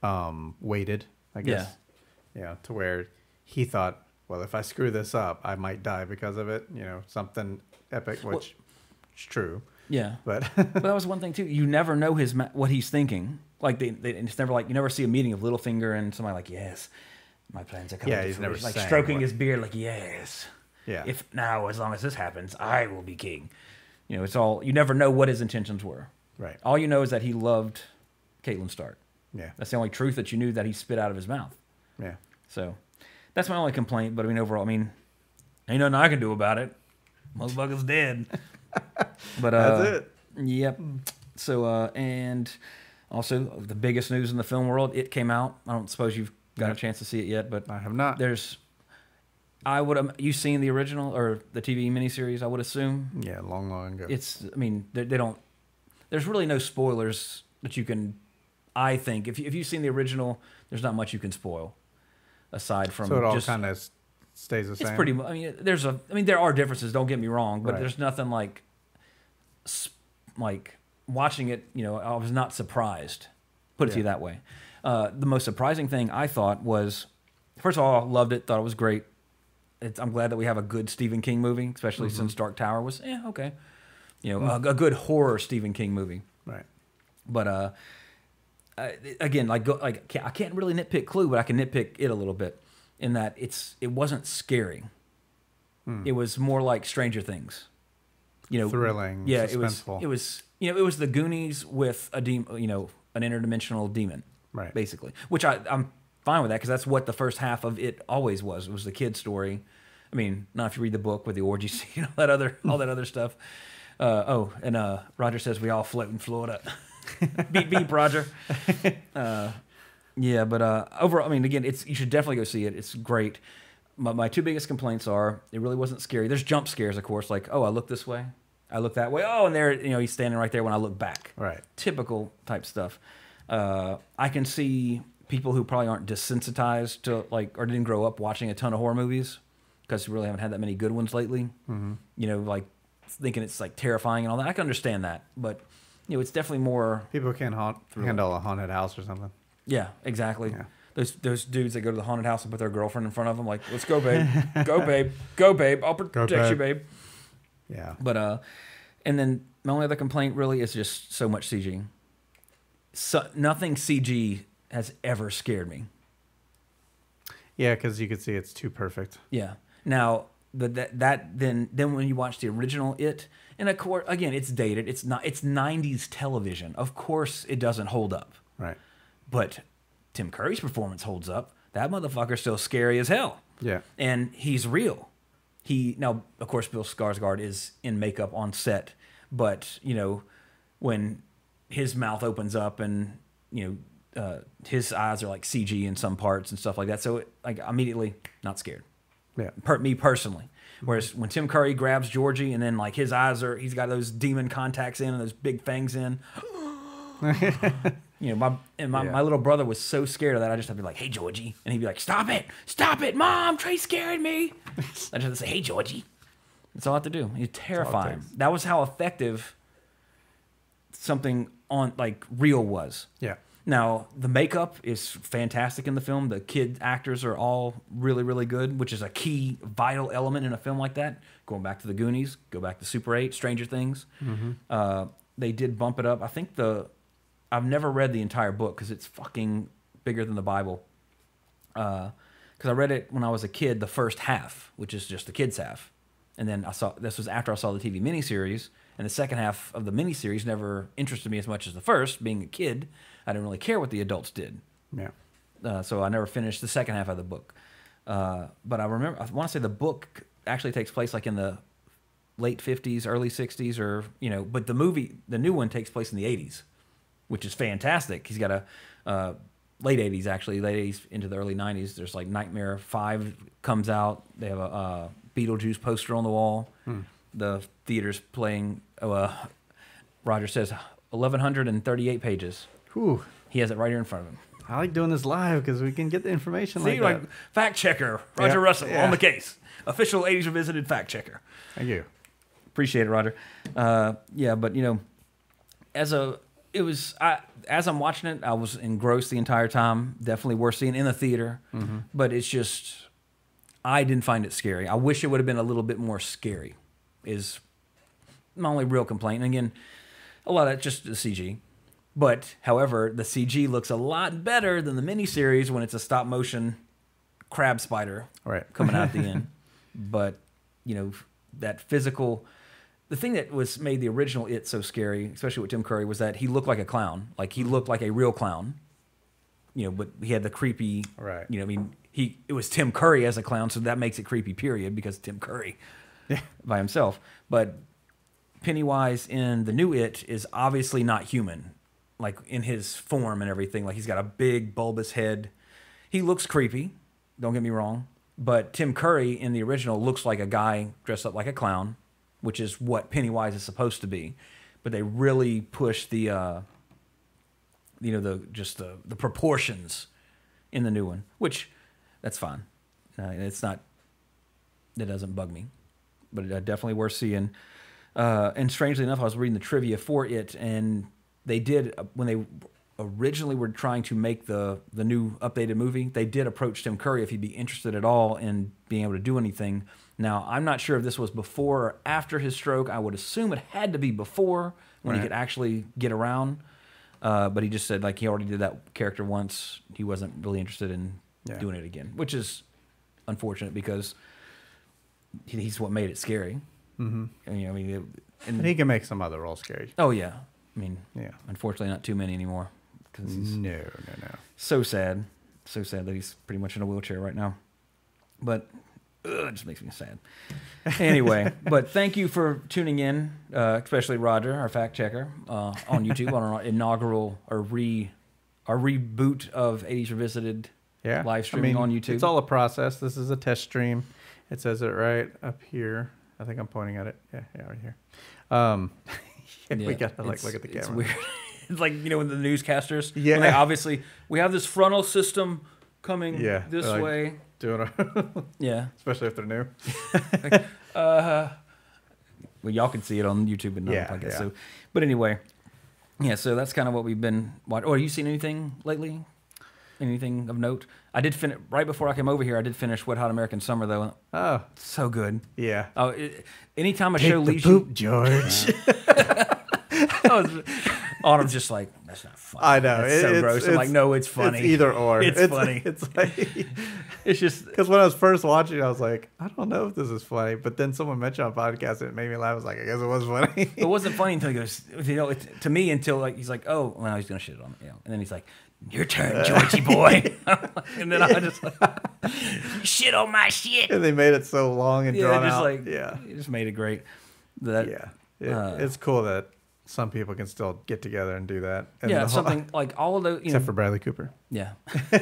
um, weighted, I guess. Yeah. yeah, to where he thought, well, if I screw this up, I might die because of it. You know, something epic, which is true. Yeah. But but that was one thing too. You never know his ma- what he's thinking. Like they, they it's never like you never see a meeting of Littlefinger and somebody like yes, my plans are coming. Yeah, to he's never fruition." like stroking what- his beard like yes. Yeah. If now as long as this happens, I will be king. You know, it's all you never know what his intentions were. Right. All you know is that he loved Catelyn Stark. yeah, That's the only truth that you knew that he spit out of his mouth. yeah, So that's my only complaint. But I mean, overall, I mean, ain't nothing I can do about it. Motherfucker's dead. but uh, That's it. Yep. So uh, and also the biggest news in the film world, it came out. I don't suppose you've got a chance to see it yet, but I have not. there's. I would um, you seen the original or the TV miniseries? I would assume yeah, long, long ago. it's. I mean, they, they don't. There's really no spoilers that you can. I think if you, if you've seen the original, there's not much you can spoil, aside from so it all just kind of stays the same. it's pretty. I mean, there's a. I mean, there are differences. Don't get me wrong, but Right. there's nothing like, like watching it. You know, I was not surprised. Put it to you that way. Uh, the most surprising thing I thought was, first of all, loved it. Thought it was great. It's, I'm glad that we have a good Stephen King movie, especially Mm-hmm. since Dark Tower was, eh, okay. You know, a, a good horror Stephen King movie. right. But uh, uh, again, like go, like I can't really nitpick Clue, but I can nitpick it a little bit in that it's it wasn't scary. It was more like Stranger Things. You know, Thrilling, Yeah, it was. suspenseful. It was. You know, it was the Goonies with a demon. You know, an interdimensional demon. Right. Basically, which I I'm fine with that because that's what the first half of it always was. It was the kid story. I mean, not if you read the book with the orgy scene, all that other all that other stuff. Uh, oh, and uh, Roger says we all float in Florida. beep beep, Roger. Uh, yeah, but uh, overall, I mean, again, it's you should definitely go see it. It's great. My, my two biggest complaints are it really wasn't scary. There's jump scares, of course, like oh, I look this way, I look that way. Oh, and there, you know, he's standing right there when I look back. Right. Typical type stuff. Uh, I can see people who probably aren't desensitized to like or didn't grow up watching a ton of horror movies because we really haven't had that many good ones lately. Mm-hmm. You know, like thinking it's like terrifying and all that. I can understand that, but you know, it's definitely more People can't haunt, handle a haunted house or something. yeah, exactly. Yeah. Those those dudes that go to the haunted house and put their girlfriend in front of them, like, let's go, babe, go, babe, go, babe, I'll protect you, babe." Yeah. But uh, and then my only other complaint really is just so much CG. So nothing CG has ever scared me. Yeah, because you could see it's too perfect. Yeah. Now, but that that then then when you watch the original It, and of course, again, it's dated. It's not. It's '90s television. Of course, it doesn't hold up. Right. But Tim Curry's performance holds up. That motherfucker's still scary as hell. Yeah. And he's real. He now, of course, Bill Skarsgård is in makeup on set, but you know, when his mouth opens up and you know uh, his eyes are like CG in some parts and stuff like that, so it, like immediately not scared. Yeah. Per, me personally. Whereas when Tim Curry grabs Georgie and then like his eyes are, he's got those demon contacts in and those big fangs in. you know, my and my, Yeah. my little brother was so scared of that. I just had to be like, "Hey, Georgie," and he'd be like, "Stop it, stop it, Mom, Trey's scaring me." I just had to say, "Hey, Georgie." That's all I have to do. He's terrifying. takes. That was how effective something on like real was. Yeah. Now, the makeup is fantastic in the film. The kid actors are all really, really good, which is a key, vital element in a film like that. Going back to the Goonies, go back to Super 8, Stranger Things. Uh, they did bump it up. I think the. I've never read the entire book because it's fucking bigger than the Bible. Because I read it when I was a kid, the first half, which is just the kids' half. And then I saw this was after I saw the TV miniseries, and the second half of the miniseries never interested me as much as the first. Being a kid, I didn't really care what the adults did, Yeah. uh, so I never finished the second half of the book. Uh, but I remember, I want to say the book actually takes place like in the late fifties, early sixties, or you know. But the movie, the new one, takes place in the eighties, which is fantastic. He's got a uh, late eighties actually, late eighties into the early nineties. There's like Nightmare Five comes out. They have a uh, Beetlejuice poster on the wall. The theater's playing. Uh, Roger says eleven hundred and thirty-eight pages. Whew. He has it right here in front of him. I like doing this live because we can get the information See, like like fact checker, Roger Yeah, Russell yeah. on the case. Official 80s Revisited fact checker. Thank you. Appreciate it, Roger. Uh, yeah, but you know, as a it was I, as I'm watching it, I was engrossed the entire time. Definitely worth seeing in the theater, mm-hmm. but it's just I didn't find it scary. I wish it would have been a little bit more scary. Is my only real complaint. And again, a lot of it's just the CG. But however, the CG looks a lot better than the miniseries when it's a stop motion crab spider Right. coming out the end. But you know that physical. The thing that was made the original It so scary, especially with Tim Curry, was that he looked like a clown. Like he mm-hmm. looked like a real clown. You know, but he had the creepy. Right. You know, I mean, he it was Tim Curry as a clown, so that makes it creepy. Period, because Tim Curry by himself. But Pennywise in the new It is obviously not human, like in his form and everything. Like he's got a big bulbous head. He looks creepy. Don't get me wrong. But Tim Curry in the original looks like a guy dressed up like a clown, which is what Pennywise is supposed to be. But they really push the, uh, you know, the just the the proportions in the new one, which that's fine. Uh, it's not that doesn't bug me, but uh, definitely worth seeing. Uh, and strangely enough, I was reading the trivia for it, and they did uh, when they originally were trying to make the the new updated movie. They did approach Tim Curry if he'd be interested at all in being able to do anything. Now, I'm not sure if this was before or after his stroke. I would assume it had to be before when he could actually get around. Uh, but he just said like he already did that character once. He wasn't really interested in Yeah. doing it again, which is unfortunate because he's what made it scary. Mm-hmm. And, you know, I mean, it, and, And he can make some other roles scary. oh yeah, I mean, Yeah. unfortunately, not too many anymore. 'cause No, no, no. so sad, so sad that he's pretty much in a wheelchair right now. But ugh, it just makes me sad. Anyway, but thank you for tuning in, uh, especially Roger, our fact checker, uh, on YouTube on our inaugural or re our reboot of 80s Revisited Yeah. live streaming on YouTube. It's all a process. This is a test stream. It says it right up here. I think I'm pointing at it. Yeah, yeah, right here. Um, yeah, we gotta like look at the camera. It's weird. it's like you know when the newscasters. Yeah. when they obviously we have this frontal system coming Yeah, this like- way. Doing a, Yeah. especially if they're new. uh, Well, y'all can see it on YouTube and Yeah, yeah, podcast. yeah. So, but anyway, yeah. So that's kind of what we've been watching. Oh, have you seen anything lately? Anything of note? I did finish right before I came over here. I did finish Wet Hot American Summer though. Oh, So good. yeah. Oh, it, anytime a Take show leaves poop, you, George. I was, Autumn's just like that's not funny. I know. That's it- so it's- gross. I'm like, no, it's funny. It's either or. It's funny. It's like It's just because when I was first watching, I was like, I don't know if this is funny. But then someone mentioned on podcast, and it made me laugh. I was like, I guess it was funny. it wasn't funny until he goes, you know, it, to me until like he's like, oh, well, he's gonna shit on me, you know. and then he's like, your turn, Georgie boy, and then I just like, shit on my shit. and they made it so long and Yeah, drawn just out. like yeah, it just made it great. That yeah. It, uh, it's cool that some people can still get together and do that. And yeah, the whole- something like all of the you except know, for Bradley Cooper. yeah.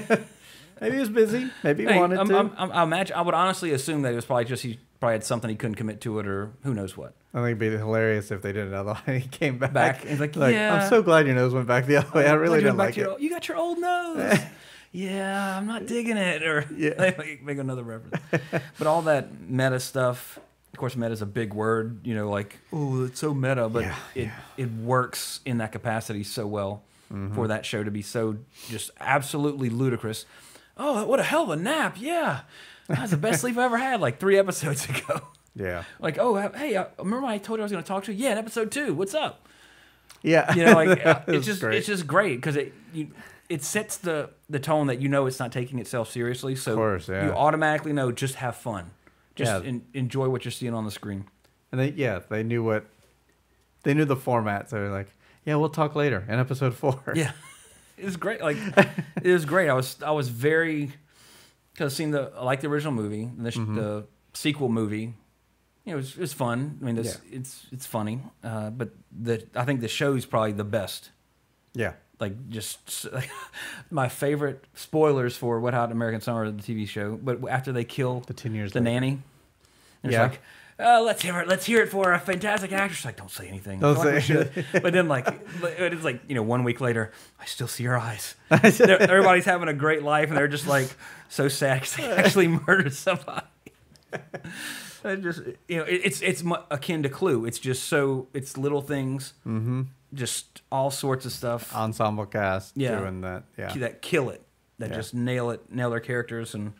Maybe he was busy. Maybe he Hey, wanted I'm- to. I'm- I'm- I imagine I would honestly assume that it was probably just he probably had something he couldn't commit to it or who knows what. I think it'd be hilarious if they did another one. He came back. Back, and he's like, "Yeah." I'm so glad your nose went back the other way. I oh, really Glad you didn't like to it. your- you got your old nose. yeah, I'm not digging it. Or Yeah. make, make another reference. but all that meta stuff. Of course, meta is a big word. You know, like oh, it's so meta, but Yeah, it it works in that capacity so well Mm-hmm. for that show to be so just absolutely ludicrous. Oh, what a hell of a nap! Yeah, that was the best sleep I ever had. Like three episodes ago. Yeah. Like, oh, hey, I remember I told you I was going to talk to you? Yeah, in episode two. What's up? Yeah. You know, like uh, it's just great. it's just great because it you, it sets the the tone that you know it's not taking itself seriously. So course, yeah. you automatically know just have fun, just Yeah. en- enjoy what you're seeing on the screen. And they, yeah, they knew what, they knew the format. So they're like, yeah, we'll talk later in episode four. Yeah, it was great. Like it was great. I was I was very because seen the I like the original movie, and the, Mm-hmm. the sequel movie. You know, it was, it was fun. I mean, it's it's it's funny, uh, but the I think the show's probably the best. Yeah. Like just my favorite spoilers for Wet Hot American Summer, the TV show. But after they kill The 10 years the later. nanny, and it's Yeah. like, oh, let's hear it. Let's hear it for a fantastic actress. Like, don't say anything. Don't Like, say should. But then, like, it's like you know, one week later, I still see her eyes. Everybody's having a great life, and they're just like so sad because they actually murdered somebody. I just you know, it, it's it's mu- akin to Clue. It's just so it's little things, mm-hmm. just all sorts of stuff Ensemble cast Yeah. doing that. Yeah. that kill it, that Yeah. just nail it, nail their characters, and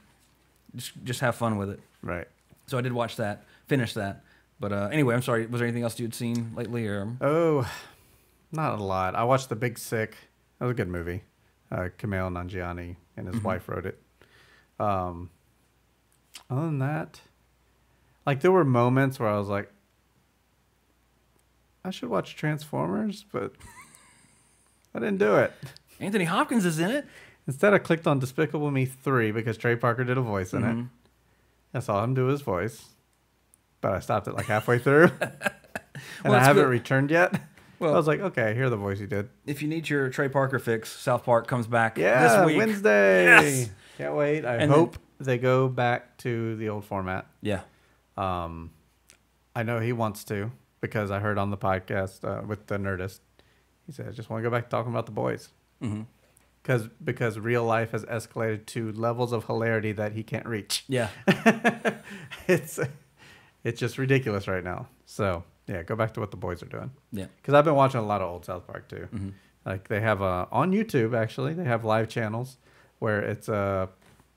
just just have fun with it. Right. So I did watch that, finish that. But uh, anyway, I'm sorry. Was there anything else you'd seen lately, or Oh, not a lot. I watched The Big Sick. That was a good movie. Uh, Kumail Nanjiani and his wife wrote it. Um, other than that, like there were moments where I was like, I should watch Transformers, but I didn't do it. Anthony Hopkins is in it? Instead, I clicked on Despicable Me 3 because Trey Parker did a voice in it. Mm-hmm. I saw him do his voice, but I stopped it like halfway through. and Well, I haven't good. returned yet. Well- I was like, okay, I hear the voice he did. If you need your Trey Parker fix, South Park comes back Yeah, this week. Wednesday. Yes! Can't wait. I And then- hope they go back to the old format. Yeah. Um, I know he wants to because I heard on the podcast uh, with the Nerdist, he said, "I just want to go back to talking about the boys." Because because real life has escalated to levels of hilarity that he can't reach. Yeah. it's it's just ridiculous right now. So yeah, go back to what the boys are doing. Yeah. Because I've been watching a lot of old South Park too. Mm-hmm. Like they have uh, on YouTube actually, they have live channels where it's uh,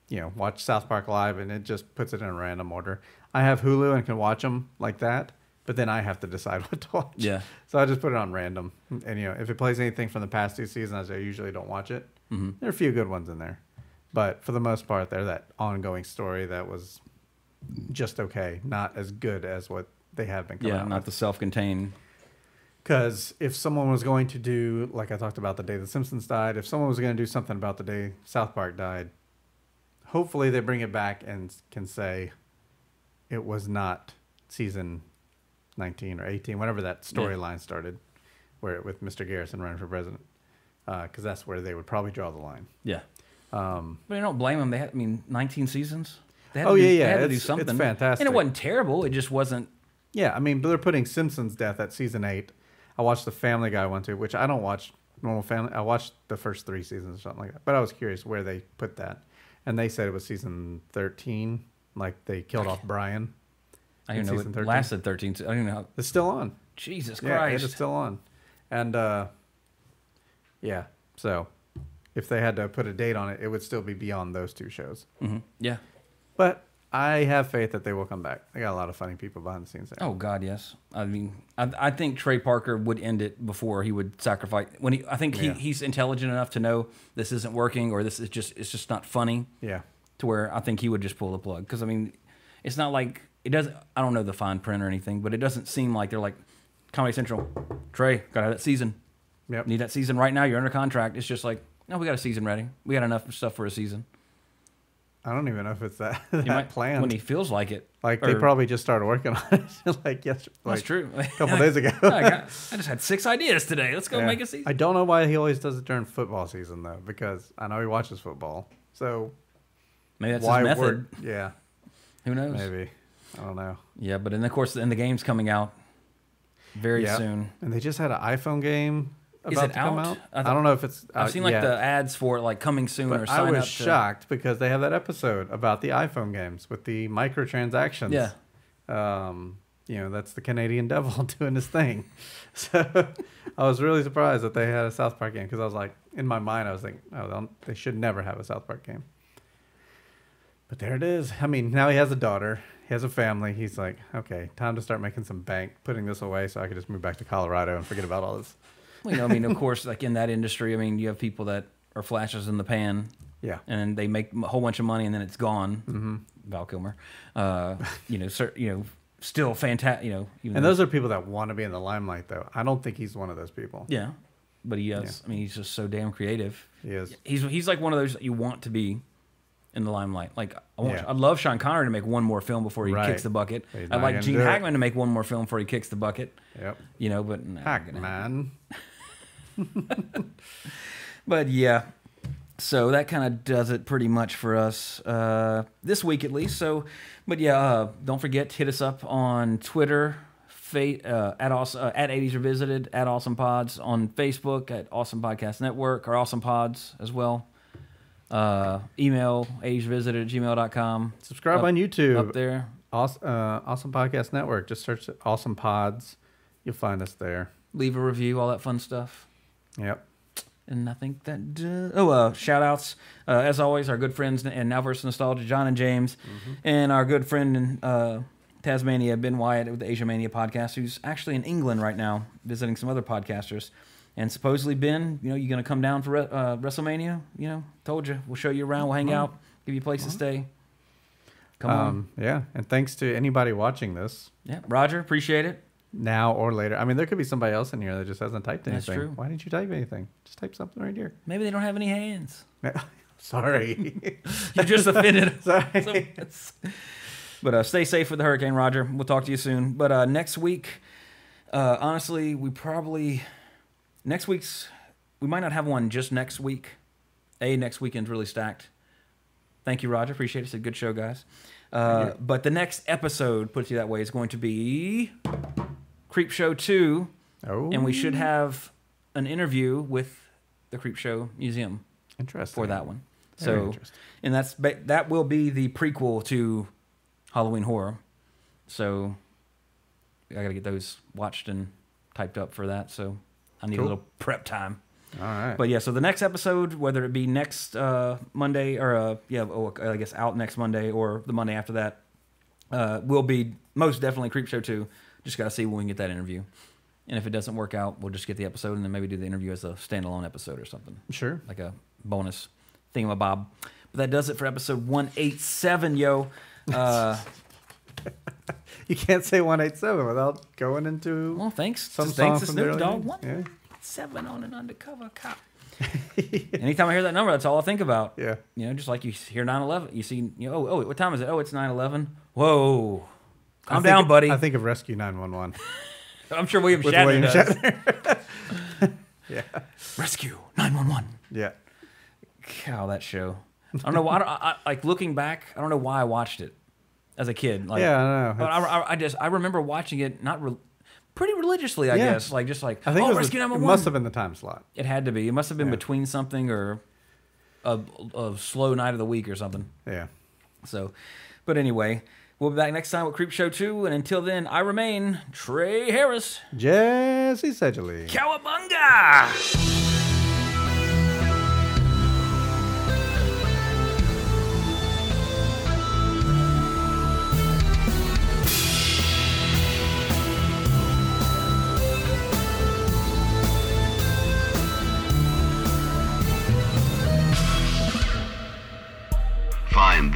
you know, watch South Park live and it just puts it in a random order. I have Hulu and can watch them like that, but then I have to decide what to watch. Yeah. So I just put it on random, and you know, if it plays anything from the past two seasons, I usually don't watch it. Mm-hmm. There are a few good ones in there, but for the most part, they're that ongoing story that was just okay, not as good as what they have been coming Yeah. Not with. the self contained. Because if someone was going to do, like I talked about the day the Simpsons died, if someone was going to do something about the day South Park died, hopefully they bring it back and can say it was not season 19 or 18, whatever that storyline started, where with Mr. Garrison running for president. Because that's where they would probably draw the line. Yeah. Um, But I don't blame them. They had, I mean, 19 seasons. They had Oh, to do, yeah, yeah, They had to do it's- it's something. fantastic. And it wasn't terrible. It just wasn't. Yeah, I mean, but they're putting Simpsons death at season eight. I watched the Family Guy one too, which I don't watch normal Family. I watched the first three seasons or something like that. But I was curious where they put that, and they said it was season thirteen. Like they killed off Brian. I don't know. It 13? lasted 13. I don't know. How, It's still on. Jesus Yeah, it Christ. is still on. And uh, yeah, so if they had to put a date on it, it would still be beyond those two shows. Mhm. Yeah. But I have faith that they will come back. They got a lot of funny people behind the scenes there. Oh God, yes. I mean, I, I think Trey Parker would end it before he would sacrifice. When he, I think he, Yeah. he's intelligent enough to know this isn't working or this is just it's just not funny. Yeah. To where I think he would just pull the plug because I mean, it's not like it doesn't. I don't know the fine print or anything, but it doesn't seem like they're like Comedy Central. Trey, gotta have that season. Yep. Need that season right now. You're under contract. It's just like no, we got a season ready. We got enough stuff for a season. I don't even know if it's that, He that might planned. when he feels like it. Like they probably just started working on it like yes, like That's true. a couple days ago. I, got, I just had six ideas today. Let's go Yeah. make a season. I don't know why he always does it during football season though, because I know he watches football. So Maybe that's why his method. Yeah, Who knows? maybe. I don't know. Yeah, but then of course, and the game's coming out very Yeah. soon. And they just had an iPhone game Is about it to come out? out. I I, don't know if it's. I've out seen like yet, the ads for it, like coming soon or But I was up. to- shocked because they have that episode about the iPhone games with the microtransactions. Yeah. Um, you know, that's the Canadian devil doing his thing. So I was really surprised that they had a South Park game because I was like, in my mind, I was thinking, oh, they should never have a South Park game. But there it is. I mean, now he has a daughter. He has a family. He's like, okay, time to start making some bank, putting this away so I could just move back to Colorado and forget about all this. Well, you know, I mean, of course, like in that industry, I mean, you have people that are flashes in the pan, Yeah. and they make a whole bunch of money, and then it's gone. Mm-hmm. Val Kilmer, uh, you know, cer- you know, still fantastic. You know, even And those are people that want to be in the limelight, though. I don't think he's one of those people. yeah, but he is. Yeah. I mean, he's just so damn creative. He is. He's he's like one of those that you want to be in the limelight. Like I want, Yeah. I'd love Sean Connery to make one more film before he Right. kicks the bucket. He's I'd like Gene do it. Hackman to make one more film before he kicks the bucket. Yep. You know, but nah, Hack, gonna- man. But yeah, so that kind of does it pretty much for us uh, this week at least. So, but yeah, uh, don't forget to hit us up on Twitter. Uh, at awesome, uh, at 80s revisited at awesome pods on facebook at awesome podcast network or awesome pods as well uh, email 80s revisited at gmail.com Subscribe Up- on YouTube. up there awesome, uh, awesome Podcast Network. Just search Awesome Pods. You'll find us there. Leave a review, all that fun stuff. Yep. And I think that uh, oh, uh, shout outs uh, as always, our good friends and now versus nostalgia, John and James, and our good friend in uh, Tasmania, Ben Wyatt with the Asia Mania podcast, who's actually in England right now visiting some other podcasters. And supposedly, Ben, you know, you're gonna come down for uh, WrestleMania? You know, told you, we'll show you around, we'll hang out, give you a place to stay. Come on, Um, yeah. And thanks to anybody watching this yeah, Roger, appreciate it. now or later. I mean, there could be somebody else in here that just hasn't typed anything. That's true. Why didn't you type anything? Just type something right here. Maybe they don't have any hands. Sorry. You just offended. Sorry. So but uh, stay safe with the hurricane, Roger. We'll talk to you soon. But uh, next week, uh, honestly, we probably next week's we might not have one just next week. A next weekend's really stacked. Thank you, Roger. Appreciate it. It's a good show, guys. Uh, but the next episode, put it that way, is going to be Creep Show Two, oh, and we should have an interview with the Creep Show Museum interesting for that one. Very so, interesting. and that's that will be the prequel to Halloween Horror. So, I got to get those watched and typed up for that. So, I need Cool. a little prep time. All right. But yeah, so the next episode, whether it be next uh, Monday or uh, yeah, oh, I guess out next Monday or the Monday after that, uh, will be most definitely Creep Show two. Just got to see when we can get that interview. And if it doesn't work out, we'll just get the episode and then maybe do the interview as a standalone episode or something sure. like a bonus thingamabob. But that does it for episode 187, yo. Uh, You can't say 187 without going into well, thanks. some thanks to Snoop Dogg. early days. 187 on an undercover cop. Anytime I hear that number, that's all I think about. Yeah. You know, just like you hear 911, you see, you know, oh, oh, what time is it? Oh, it's 911. Whoa. Calm down, buddy. I think of Rescue 911 I'm sure William with Shatner William does. Shatner. yeah. Rescue 911. Yeah. Cow, that show. I don't know why. I, I- like looking back, I don't know why I watched it as a kid. Like, Yeah, I know. But I, I, I just I remember watching it not re- pretty religiously. I Yeah. guess like just like I think oh, it, was the, it must have been the time slot. It had to be. It must have been Yeah. between something or a, a slow night of the week or something. Yeah. So, but anyway, we'll be back next time with Creep Show 2. And until then, I remain Trey Harris. Jesse Seidule. Cowabunga!